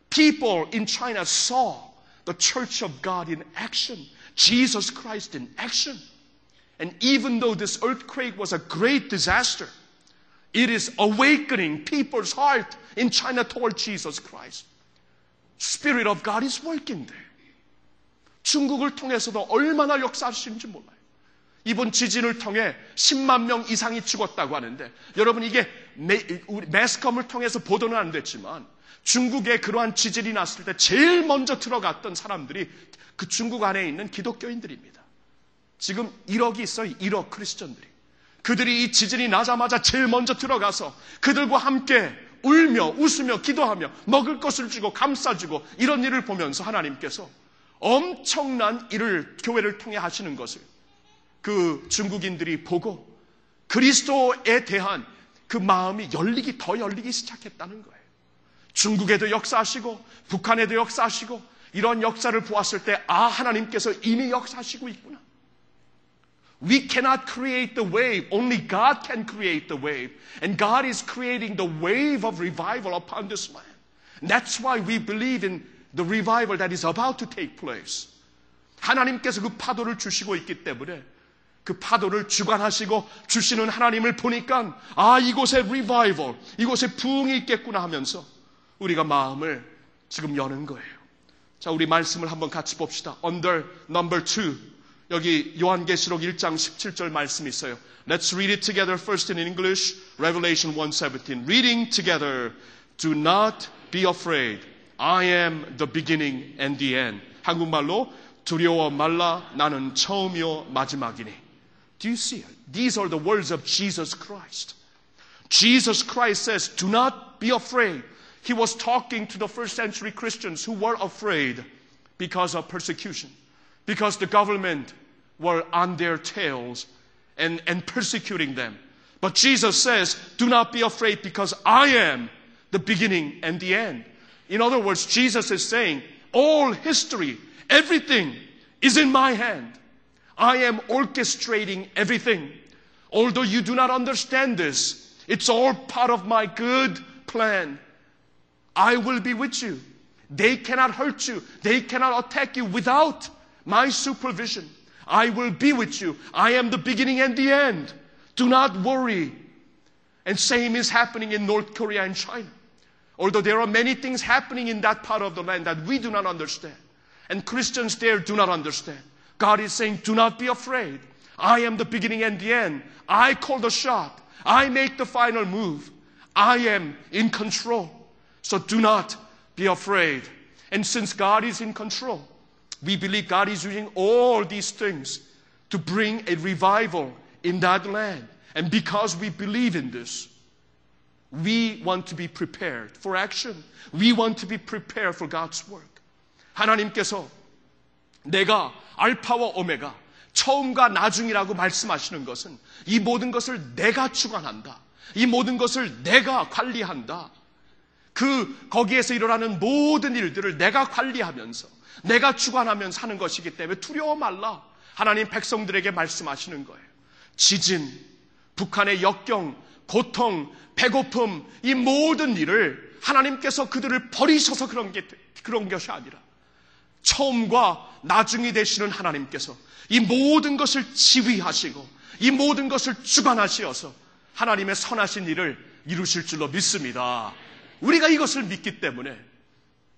people in China saw the church of God in action, Jesus Christ in action. And even though this earthquake was a great disaster, it is awakening people's heart in China toward Jesus Christ. Spirit of God is working there. 중국을 통해서도 얼마나 역사하시는지 몰라요. 이번 지진을 통해 10만 명 이상이 죽었다고 하는데 여러분 이게 매, 매스컴을 통해서 보도는 안 됐지만 중국에 그러한 지진이 났을 때 제일 먼저 들어갔던 사람들이 그 중국 안에 있는 기독교인들입니다. 지금 1억이 있어요. 1억 크리스천들이. 그들이 이 지진이 나자마자 제일 먼저 들어가서 그들과 함께 울며 웃으며 기도하며 먹을 것을 주고 감싸주고 이런 일을 보면서 하나님께서 엄청난 일을 교회를 통해 하시는 것을 그 중국인들이 보고 그리스도에 대한 그 마음이 열리기 더 열리기 시작했다는 거예요. 중국에도 역사하시고 북한에도 역사하시고 이런 역사를 보았을 때 아 하나님께서 이미 역사하시고 있구나. We cannot create the wave. Only God can create the wave. And God is creating the wave of revival upon this land. And that's why we believe in the revival that is about to take place. 하나님께서 그 파도를 주시고 있기 때문에 그 파도를 주관하시고 주시는 하나님을 보니까 아 이곳에 리바이벌 이곳에 부흥이 있겠구나 하면서 우리가 마음을 지금 여는 거예요. 자 우리 말씀을 한번 같이 봅시다. Under number two 여기 요한계시록 1장 17절 말씀이 있어요. Let's read it together first in English. Revelation 1:17. Reading together. Do not be afraid. I am the beginning and the end. 한국말로 두려워 말라 나는 처음이요 마지막이니. Do you see it? These are the words of Jesus Christ. Jesus Christ says, Do not be afraid. He was talking to the first century Christians who were afraid because of persecution, because the government were on their tails and, and persecuting them. But Jesus says, Do not be afraid because I am the beginning and the end. In other words, Jesus is saying, All history, everything is in my hand. I am orchestrating everything. Although you do not understand this, it's all part of my good plan. I will be with you. They cannot hurt you. They cannot attack you without my supervision. I will be with you. I am the beginning and the end. Do not worry. And same is happening in North Korea and China. Although there are many things happening in that part of the land that we do not understand. And Christians there do not understand. God is saying, do not be afraid. I am the beginning and the end. I call the shot. I make the final move. I am in control. So do not be afraid. And since God is in control, we believe God is using all these things to bring a revival in that land. And because we believe in this, we want to be prepared for action. We want to be prepared for God's work. 하나님께서 내가 알파와 오메가 처음과 나중이라고 말씀하시는 것은 이 모든 것을 내가 주관한다. 이 모든 것을 내가 관리한다. 그 거기에서 일어나는 모든 일들을 내가 관리하면서 내가 주관하면서 하는 것이기 때문에 두려워 말라. 하나님 백성들에게 말씀하시는 거예요. 지진, 북한의 역경, 고통, 배고픔, 이 모든 일을 하나님께서 그들을 버리셔서 그런 게, 그런 것이 아니라 처음과 나중이 되시는 하나님께서 이 모든 것을 지휘하시고 이 모든 것을 주관하시어서 하나님의 선하신 일을 이루실 줄로 믿습니다. 우리가 이것을 믿기 때문에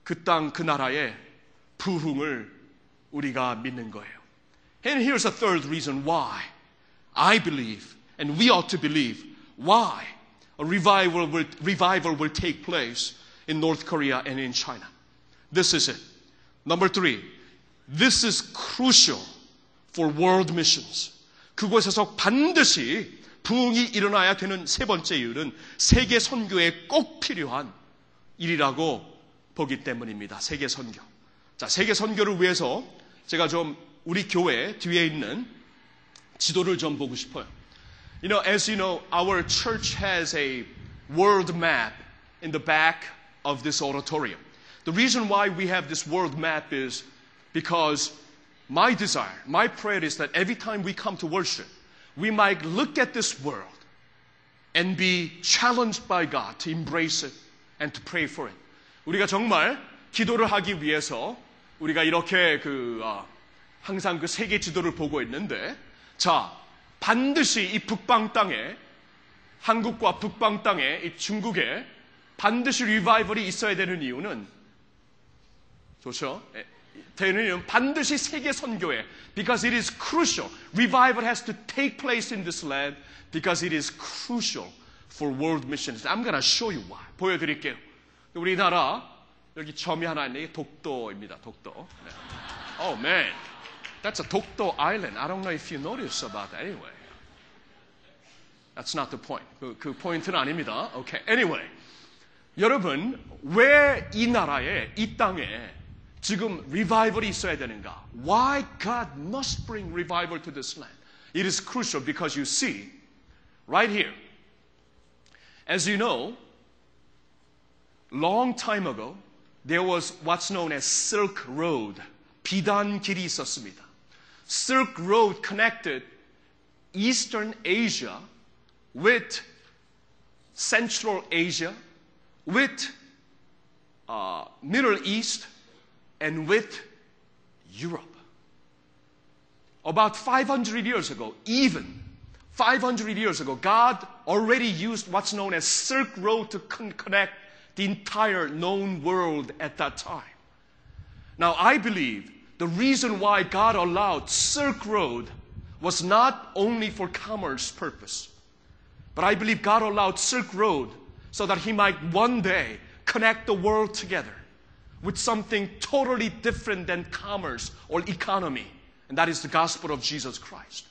그 땅, 그 나라의 부흥을 우리가 믿는 거예요. And here's a third reason why I believe, and we ought to believe, why a revival will, revival will take place in North Korea and in China. This is it. Number three, this is crucial for world missions. 그곳에서 반드시 부흥이 일어나야 되는 세 번째 이유는 세계 선교에 꼭 필요한 일이라고 보기 때문입니다. 세계 선교. 자, 세계 선교를 위해서 제가 좀 우리 교회 뒤에 있는 지도를 좀 보고 싶어요. You know, as you know, our church has a world map in the back of this auditorium. The reason why we have this world map is because my desire, my prayer is that every time we come to worship, we might look at this world and be challenged by God to embrace it and to pray for it. 우리가 정말 기도를 하기 위해서 우리가 이렇게 그 어, 항상 그 세계 지도를 보고 있는데 자 반드시 이 북방 땅에 한국과 북방 땅에 이 중국에 반드시 리바이벌이 있어야 되는 이유는 좋죠? 되는 이유는 반드시 세계 선교에 because it is crucial. Revival has to take place in this land because it is crucial for world missions. I'm to show you why. 보여드릴게요. 우리나라 여기 점이 하나 있는 게 독도입니다. 독도. 네. Oh man, that's a 독도 island. I don't know if you notice about that anyway. That's not the point. 그, 그 포인트는 아닙니다. Okay. Anyway, 여러분 왜 이 나라에 이 땅에 지금 리바이벌이 있어야 되는가? Why God must bring revival to this land? It is crucial because you see, right here, as you know, long time ago, there was what's known as Silk Road. 비단길이 있었습니다. Silk Road connected Eastern Asia with Central Asia, with uh, Middle East, and with Europe. About 500 years ago, even 500 years ago, God already used what's known as Silk Road to con- connect the entire known world at that time. Now, I believe the reason why God allowed Silk Road was not only for commerce purpose, but I believe God allowed Silk Road so that He might one day connect the world together with something totally different than commerce or economy, and that is the gospel of Jesus Christ.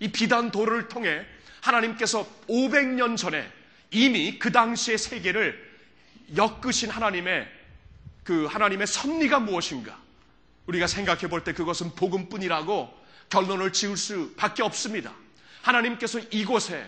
이 비단도를 통해 하나님께서 500년 전에 이미 그 당시의 세계를 엮으신 하나님의 그 하나님의 섭리가 무엇인가? 우리가 생각해 볼 때 그것은 복음뿐이라고 결론을 지을 수밖에 없습니다. 하나님께서 이곳에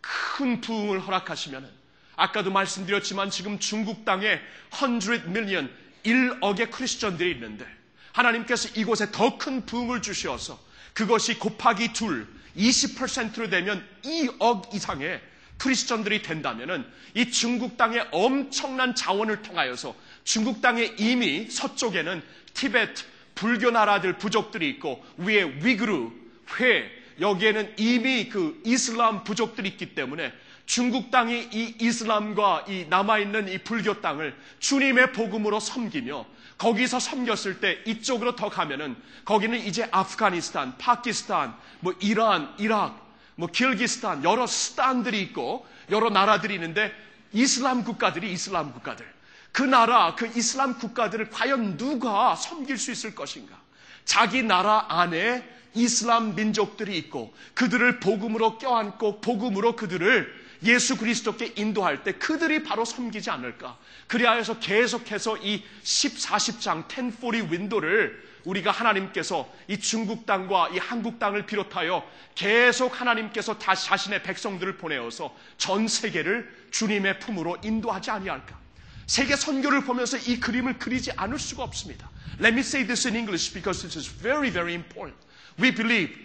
큰 부흥을 허락하시면은 아까도 말씀드렸지만 지금 중국 땅에 100 밀리언 1억의 크리스천들이 있는데 하나님께서 이곳에 더 큰 부흥을 주셔서 그것이 곱하기 둘 20%로 되면 2억 이상의 크리스천들이 된다면은 이 중국 땅의 엄청난 자원을 통하여서 중국 땅에 이미 서쪽에는 티베트 불교 나라들 부족들이 있고 위에 위그루 회 여기에는 이미 그 이슬람 부족들이 있기 때문에 중국 땅이 이 이슬람과 이 남아있는 이 불교 땅을 주님의 복음으로 섬기며 거기서 섬겼을 때 이쪽으로 더 가면은 거기는 이제 아프가니스탄, 파키스탄, 뭐 이란, 이락, 뭐 길기스탄 여러 스탄들이 있고 여러 나라들이 있는데 이슬람 국가들이 이슬람 국가들. 그 나라, 그 이슬람 국가들을 과연 누가 섬길 수 있을 것인가? 자기 나라 안에 이슬람 민족들이 있고 그들을 복음으로 껴안고 복음으로 그들을 예수 그리스도께 인도할 때 그들이 바로 섬기지 않을까. 그리하여서 계속해서 이 10, 40장 1040 윈도를 우리가 하나님께서 이 중국 땅과 이 한국 땅을 비롯하여 계속 하나님께서 다시 자신의 백성들을 보내어서 전 세계를 주님의 품으로 인도하지 아니할까. 세계 선교를 보면서 이 그림을 그리지 않을 수가 없습니다. Let me say this in English because this is very, very important. We believe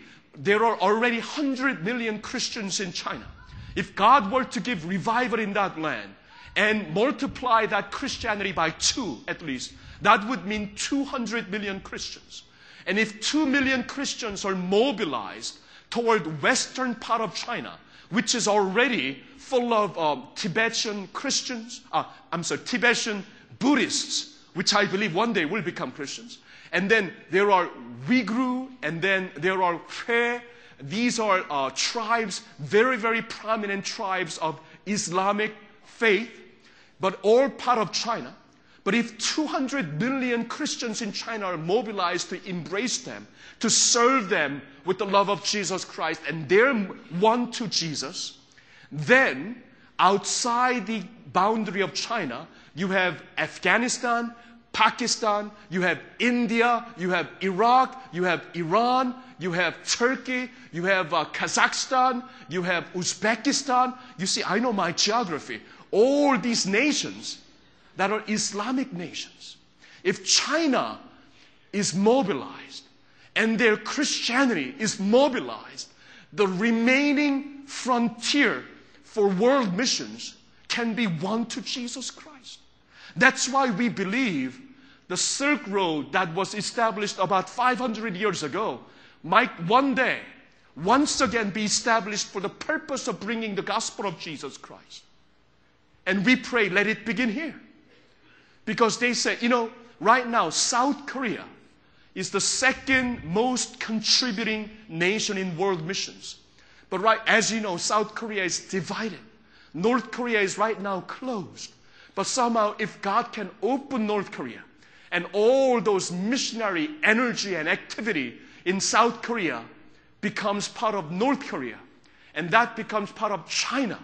there are already 100 million Christians in China. If God were to give revival in that land and multiply that Christianity by two at least, that would mean 200 million Christians. And if 2 million Christians are mobilized toward western part of China, which is already full of um, Tibetan Christians, uh, I'm sorry, Tibetan Buddhists, which I believe one day will become Christians. And then there are Uyghur, and then there are Hui. These are uh, tribes, very, very prominent tribes of Islamic faith, but all part of China. But if 200 million Christians in China are mobilized to embrace them, to serve them with the love of Jesus Christ, and they're one to Jesus, then outside the boundary of China, you have Afghanistan, Pakistan, you have India, you have Iraq, you have Iran, you have Turkey, you have uh, Kazakhstan, you have Uzbekistan. You see, I know my geography. All these nations that are Islamic nations. If China is mobilized and their Christianity is mobilized, the remaining frontier for world missions can be won to Jesus Christ. That's why we believe the Silk Road that was established about 500 years ago might one day once again be established for the purpose of bringing the gospel of Jesus Christ. And we pray, let it begin here. Because they say, you know, right now, South Korea is the second most contributing nation in world missions. But right, as you know, South Korea is divided. North Korea is right now closed. But somehow, if God can open North Korea and all those missionary energy and activity in South Korea becomes part of North Korea, and that becomes part of China,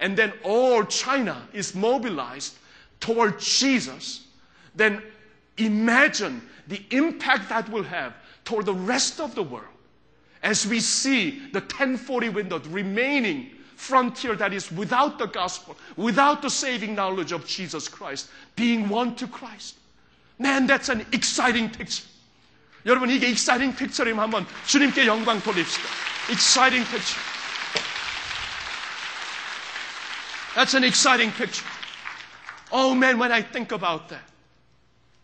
and then all China is mobilized toward Jesus, then imagine the impact that will have toward the rest of the world as we see the 1040 window remaining frontier that is without the gospel, without the saving knowledge of Jesus Christ, being one to Christ. Man, that's an exciting picture. 여러분, 이게 exciting picture이면 한번 주님께 영광 돌립시다. Exciting picture. That's an exciting picture. Oh man, when I think about that,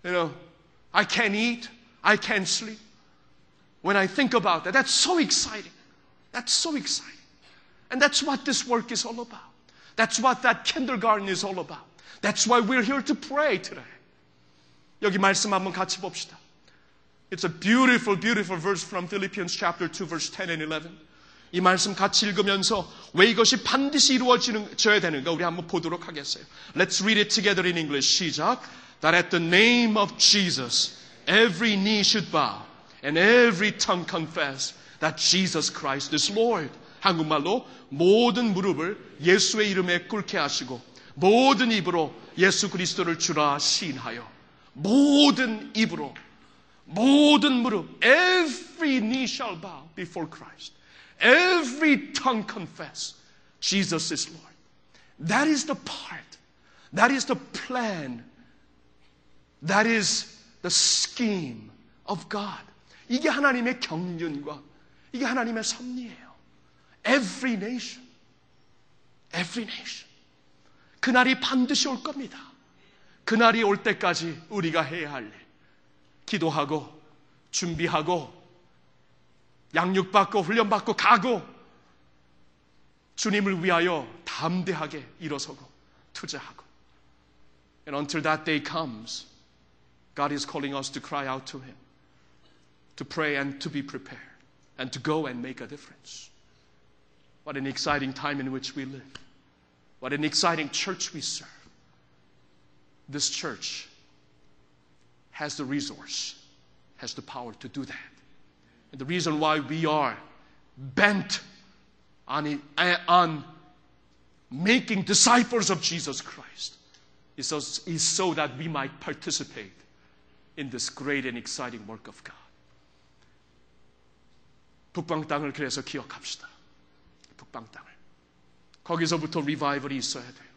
you know, I can't eat, I can't sleep. When I think about that, that's so exciting. That's so exciting. And that's what this work is all about. That's what that kindergarten is all about. That's why we're here to pray today. 여기 말씀 한번 같이 봅시다. It's a beautiful, beautiful verse from Philippians chapter 2, verse 10 and 11. 이 말씀 같이 읽으면서 왜 이것이 반드시 이루어져야 되는가 우리 한번 보도록 하겠어요. Let's read it together in English. 시작. That at the name of Jesus, every knee should bow and every tongue confess that Jesus Christ is Lord. 한국말로 모든 무릎을 예수의 이름에 꿇게 하시고 모든 입으로 예수 그리스도를 주라 시인하여 모든 입으로 모든 무릎 every knee shall bow before Christ. Every tongue confess Jesus is Lord. That is the part. That is the plan. That is the scheme of God. 이게 하나님의 경륜과 이게 하나님의 섭리예요. Every nation. Every nation. 그날이 반드시 올 겁니다. 그날이 올 때까지 우리가 해야 할 일. 기도하고 준비하고 양육받고 훈련받고 가고 주님을 위하여 담대하게 일어서고 투자하고 And until that day comes, God is calling us to cry out to Him, to pray and to be prepared, and to go and make a difference. What an exciting time in which we live. What an exciting church we serve. This church has the resource, has the power to do that. And the reason why we are bent on, it, on making disciples of Jesus Christ is so, is so that we might participate in this great and exciting work of God. 북방 땅을 그래서 기억합시다. 북방 땅을. 거기서부터 리바이벌이 있어야 돼요.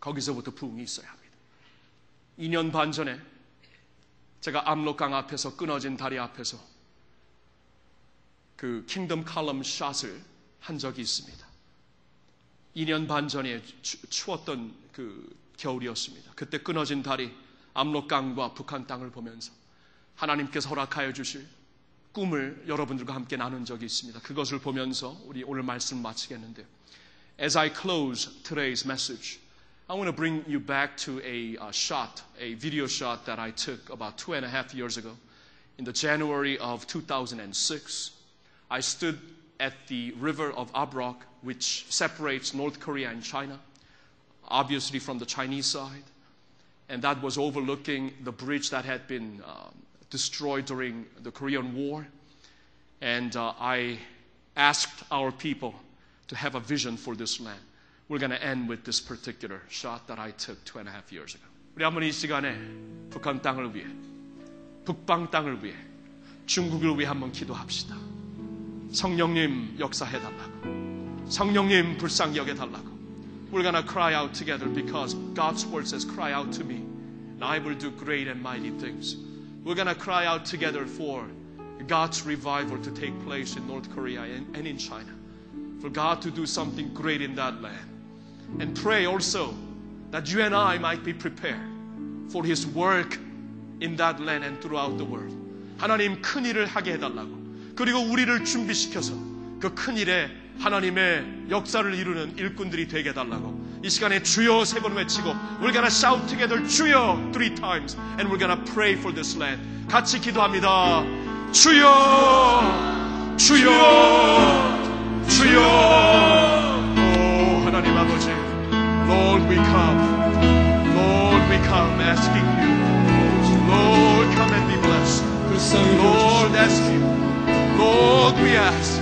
거기서부터 부흥이 있어야 합니다. 2년 반 전에 제가 압록강 앞에서 끊어진 다리 앞에서 그 킹덤 칼럼 샷을 한 적이 있습니다. 2년 반 전에 추, 추웠던 그 겨울이었습니다. 그때 끊어진 다리 압록강과 북한 땅을 보면서 하나님께서 허락하여 주실 꿈을 여러분들과 함께 나눈 적이 있습니다. 그것을 보면서 우리 오늘 말씀 마치겠는데요. As I close today's message, I want to bring you back to a, a shot, a video shot that I took about two and a half years ago in the January of 2006. I stood at the river of Abrok, which separates North Korea and China, obviously from the Chinese side. And that was overlooking the bridge that had been um, destroyed during the Korean War. And uh, I asked our people to have a vision for this land. We're going to end with this particular shot that I took two and a half years ago. 우리 한번 이 시간에 북한 땅을 위해, 북방 땅을 위해, 중국을 위해 한번 기도합시다. 성령님 역사해달라고. 성령님 불쌍히 여겨달라고. We're going to cry out together because God's word says, cry out to me and I will do great and mighty things. We're going to cry out together for God's revival to take place in North Korea and, and in China. For God to do something great in that land. And pray also that you and I might be prepared for His work in that land and throughout the world. 하나님 큰 일을 하게 해달라고. 그리고 우리를 준비시켜서 그 큰 일에 하나님의 역사를 이루는 일꾼들이 되게 해달라고. 이 시간에 주여 세 번 외치고 We're gonna shout together 주여 three times and we're gonna pray for this land. 같이 기도합니다. 주여 주여 주여 오 하나님 아버지 Lord we come Lord we come asking you Lord come and be blessed Lord ask you Lord we ask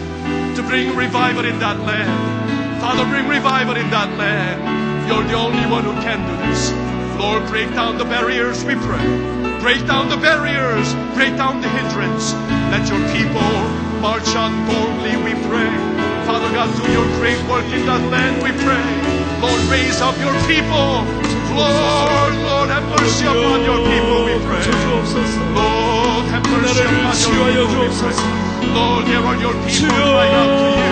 to bring revival in that land Father bring revival in that land You're the only one who can do this Lord break down the barriers we pray break down the barriers break down the hindrance let your people march on boldly we pray Father God, do your great work in that land, we pray. Lord, raise up your people. Lord, Lord, have mercy upon your people, we pray. Lord, have mercy upon your people, we pray. Lord, here are your people crying out to you.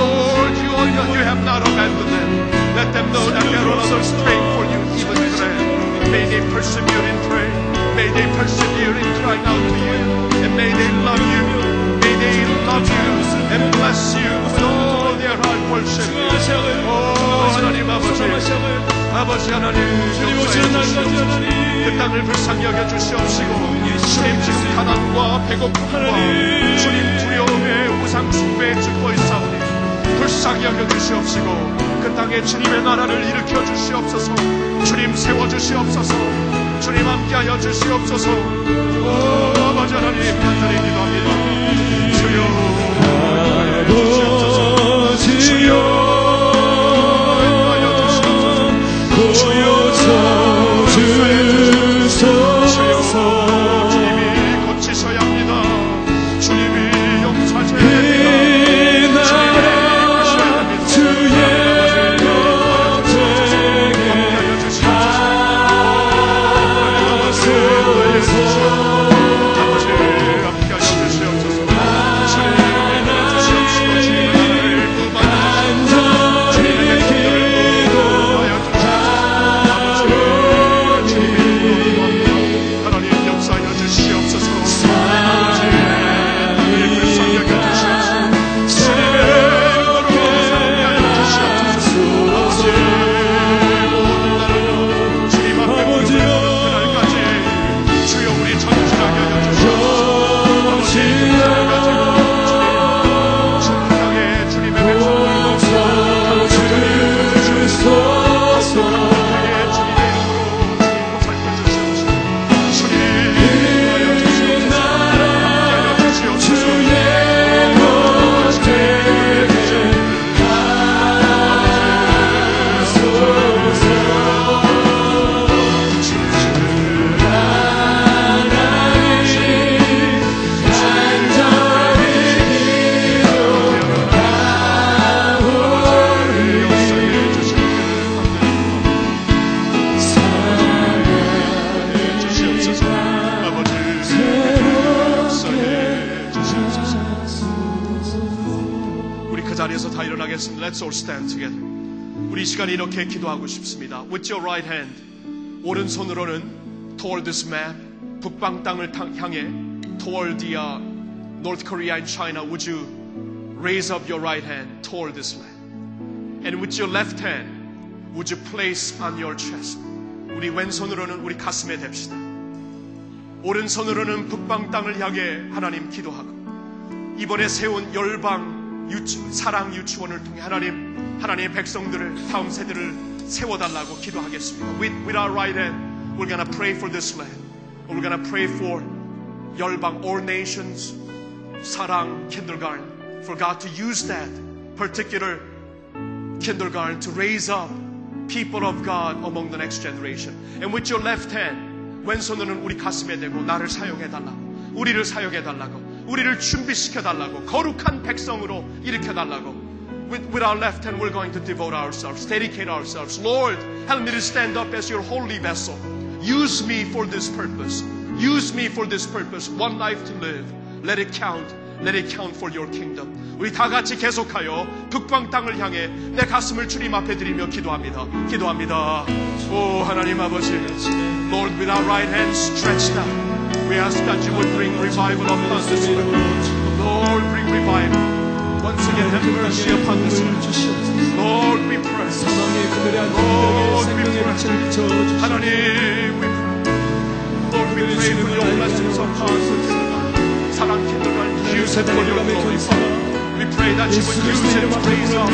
Lord, you, are, you have not abandoned them. Let them know that there are others praying for you, even today. May they persevere in prayer. May they persevere in crying out to you. And may they love you. May they love you and bless you 오 하나님 아버지. 아버지 하나님 용서해 주시옵소서 그 땅을 불쌍히 여겨 주시옵시고 주님 지금 가난과 배고픔과 주님 두려움에 우상 숭배에 죽고 있사오니 불쌍히 여겨 주시옵시고 그 땅에 주님의 나라를 일으켜 주시옵소서 주님 세워 주시옵소서 주님 함께하여 주시옵소서. 오 아버지 하나님 간절히 기도합니다 주여 주여 주여 시간에 이렇게 기도하고 싶습니다 With your right hand 오른손으로는 toward this map 북방 땅을 탕- 향해 toward the uh, North Korea and China Would you raise up your right hand toward this land And with your left hand Would you place on your chest 우리 왼손으로는 우리 가슴에 댑시다 오른손으로는 북방 땅을 향해 하나님 기도하고 이번에 세운 열방 유치, 사랑 유치원을 통해 하나님 하나님의 백성들을 다음 세대를 세워달라고 기도하겠습니다. With, with our right hand, we're gonna pray for this land. We're gonna pray for 열방, all nations, 사랑 kindergarten, for God to use that particular kindergarten to raise up people of God among the next generation. And with your left hand, 왼손으로는 우리 가슴에 대고 나를 사용해 달라고, 우리를 사용해 달라고, 우리를 준비시켜 달라고, 거룩한 백성으로 일으켜 달라고. With, with our left hand, we're going to devote ourselves, dedicate ourselves. Lord, help me to stand up as your holy vessel. Use me for this purpose. Use me for this purpose. One life to live. Let it count. Let it count for your kingdom. 우리 다 같이 계속하여 북방 땅을 향해 내 가슴을 주님 앞에 드리며 기도합니다. 기도합니다. 오 하나님 아버지, Lord, with our right hand stretched out, we ask that you would bring revival upon this land. Lord, bring revival. Once again, have mercy upon this land. Lord, we pray. Lord, we pray. 하나님, we pray. Lord, we pray for your blessings upon land. 사랑 kindergarten, use it for your glory, Father. We pray that you would use it to raise up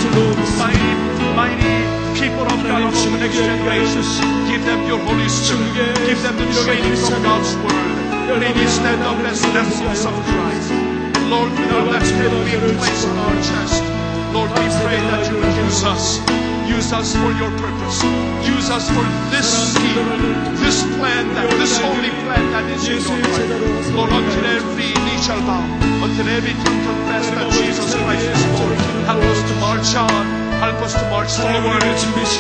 mighty, mighty people of God among the next generation. Give them your Holy Spirit. Give them the training from God's Word. We stand up as vessels of Christ. Lord, with our left hand we place on our chest. Lord, we pray that you would use us. Use us for your purpose. Use us for this scheme, this plan, that this holy plan that is in your heart. Lord, until every knee shall bow, until every tongue confess that Jesus Christ is Lord. Help us to march on. Help us to march forward.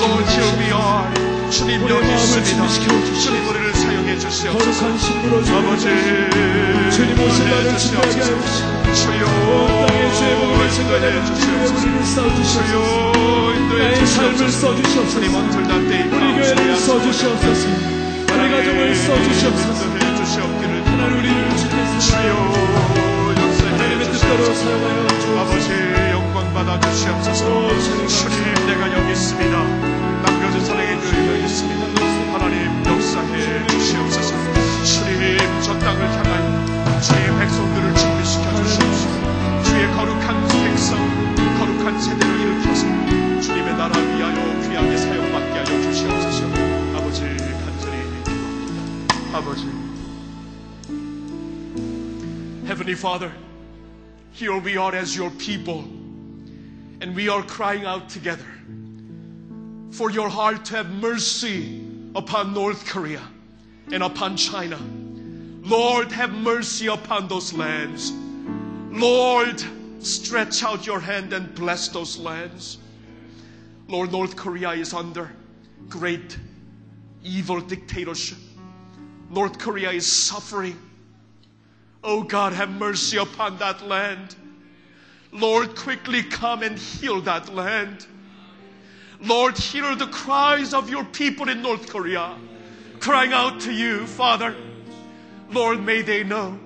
Lord, here we are. 주님 여기 있습니다. 주님 우리를 사용해 주시옵소서. 거룩한 신부로 아버지 주님 오신 날을 준비하게 하여 주시옵소서. 주여 땅의 죄 복음의 증거에 인도해 주시옵소서. 우리를 써주시옵소서. 나의 삶을 주시옵소서. 써주시옵소서. 우리 교회를 써주시옵소서. 우리 가정을 써주시옵소서. 하나님 우리를 주여 하나님의 뜻대로 사용하여 주옵소서. 아버지 영광 받아 주시옵소서. 주님 내가 여기 있습니다. 남겨진 사랑의 있습니다 하나님 역사해 주시옵소서 주님 저 땅을 향하여 주의 백성들을 준비시켜 주시옵소서 주의 거룩한 백성 거룩한 세대를 일으켜서 주님의 나라 위하여 귀하게 사용받게 하여 주시옵소서 아버지 간절히 기도합니다 아버지 Heavenly Father here we are as your people and we are crying out together for your heart to have mercy upon North Korea and upon China. Lord, have mercy upon those lands. Lord, stretch out your hand and bless those lands. Lord, North Korea is under great evil dictatorship. North Korea is suffering. Oh God, have mercy upon that land. Lord, quickly come and heal that land. Lord, hear the cries of your people in North Korea, crying out to you, Father. Lord, may they know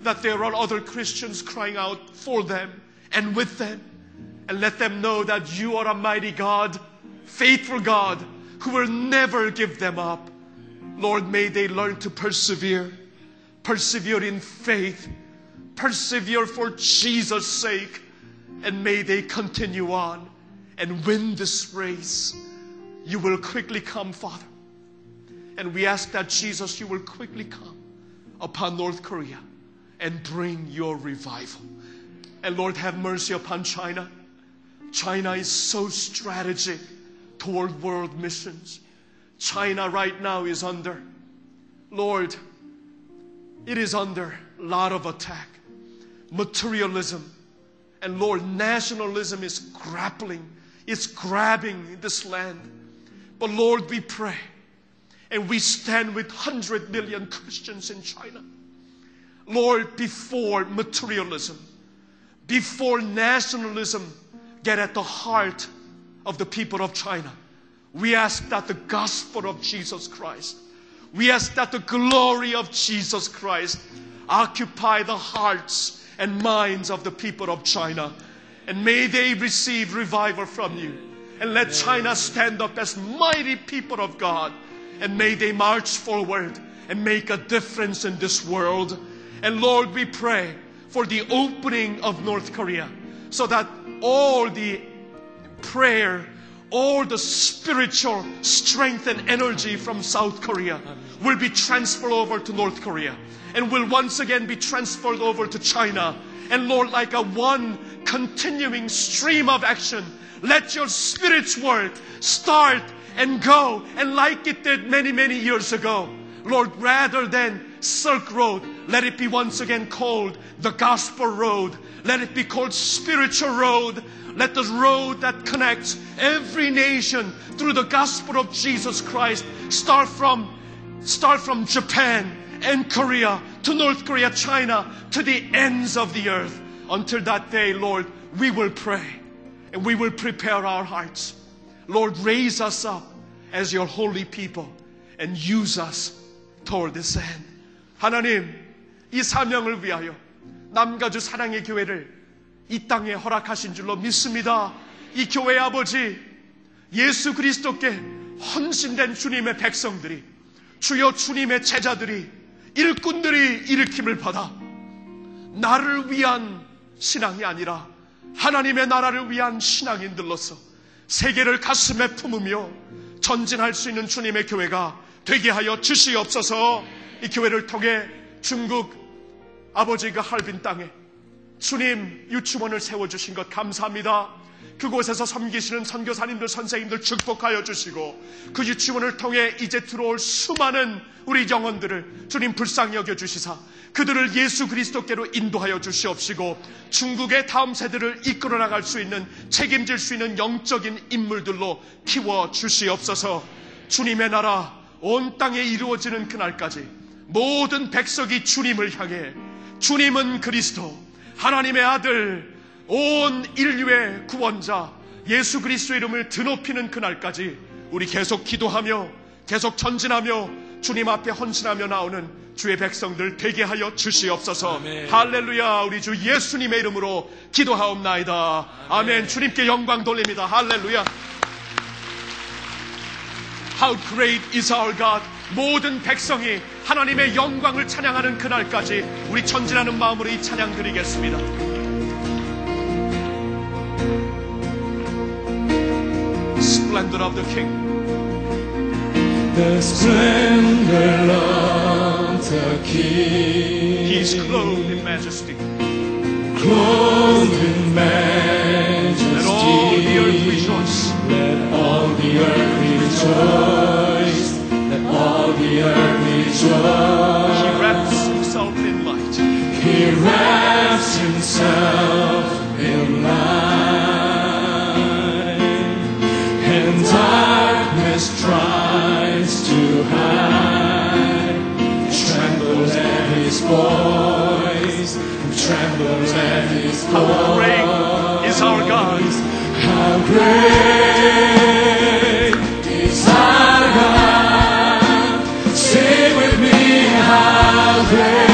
that there are other Christians crying out for them and with them. And let them know that you are a mighty God, faithful God, who will never give them up. Lord, may they learn to persevere, persevere in faith, persevere for Jesus' sake, and may they continue on and win this race. You will quickly come, Father. And we ask that Jesus, you will quickly come upon North Korea and bring your revival. And Lord, have mercy upon China. China is so strategic toward world missions. China right now is under, Lord, it is under a lot of attack. Materialism. And Lord, nationalism is grappling, it's grabbing this land. But Lord, we pray and we stand with 100 million Christians in China. Lord, before materialism, before nationalism get at the heart of the people of China, we ask that the gospel of Jesus Christ, we ask that the glory of Jesus Christ occupy the hearts and minds of the people of China. And may they receive revival from you. And let China stand up as mighty people of God. And may they march forward and make a difference in this world. And Lord, we pray for the opening of North Korea so that all the prayer, all the spiritual strength and energy from South Korea will be transferred over to North Korea and will once again be transferred over to China. And Lord, like a one continuing stream of action, let your spirit's work start and go. And like it did many, many years ago, Lord, rather than Silk Road, let it be once again called the Gospel Road. Let it be called Spiritual Road. Let the road that connects every nation through the gospel of Jesus Christ start from start from Japan and Korea to North Korea, China, to the ends of the earth. Until that day, Lord, we will pray and we will prepare our hearts. Lord, raise us up as your holy people and use us toward this end. 하나님, 이 사명을 위하여 남가주 사랑의 교회를 이 땅에 허락하신 줄로 믿습니다. 이 교회 아버지 예수 그리스도께 헌신된 주님의 백성들이 주여 주님의 제자들이 일꾼들이 일으킴을 받아 나를 위한 신앙이 아니라 하나님의 나라를 위한 신앙인들로서 세계를 가슴에 품으며 전진할 수 있는 주님의 교회가 되게 하여 주시옵소서 이 교회를 통해 중국 아버지가 할빈 땅에 주님 유치원을 세워주신 것 감사합니다. 그곳에서 섬기시는 선교사님들, 선생님들 축복하여 주시고 그 유치원을 통해 이제 들어올 수많은 우리 영혼들을 주님 불쌍히 여겨 주시사 그들을 예수 그리스도께로 인도하여 주시옵시고 중국의 다음 세대를 이끌어 나갈 수 있는 책임질 수 있는 영적인 인물들로 키워 주시옵소서. 주님의 나라 온 땅에 이루어지는 그날까지 모든 백성이 주님을 향해 주님은 그리스도 하나님의 아들 온 인류의 구원자 예수 그리스도 이름을 드높이는 그날까지 우리 계속 기도하며 계속 전진하며 주님 앞에 헌신하며 나오는 주의 백성들 되게 하여 주시옵소서. 아멘. 할렐루야. 우리 주 예수님의 이름으로 기도하옵나이다. 아멘. 주님께 영광 돌립니다. 할렐루야. How great is our God. 모든 백성이 하나님의 영광을 찬양하는 그날까지 우리 전진하는 마음으로 이 찬양 드리겠습니다. Splendor of the King. The splendor of the King, He is clothed in majesty. clothed in majesty. Let all the earth rejoice. Let all the earth rejoice. Let all the earth rejoice. He wraps himself in light. He wraps himself in light, tries to hide. Trembles at his voice, trembles at his How voice. great is our God. How great is our God? Sing with me, how great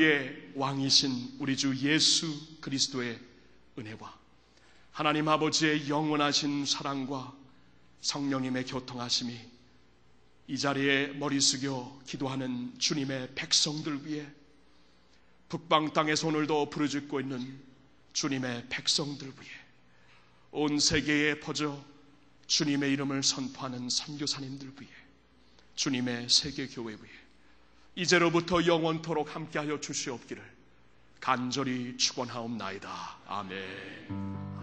위에 왕이신 우리 주 예수 그리스도의 은혜와 하나님 아버지의 영원하신 사랑과 성령님의 교통하심이 이 자리에 머리 숙여 기도하는 주님의 백성들 위해 북방 땅에서 오늘도 부르짖고 있는 주님의 백성들 위해 온 세계에 퍼져 주님의 이름을 선포하는 선교사님들 위해 주님의 세계교회 위해 이제로부터 영원토록 함께하여 주시옵기를 간절히 축원하옵나이다. 아멘.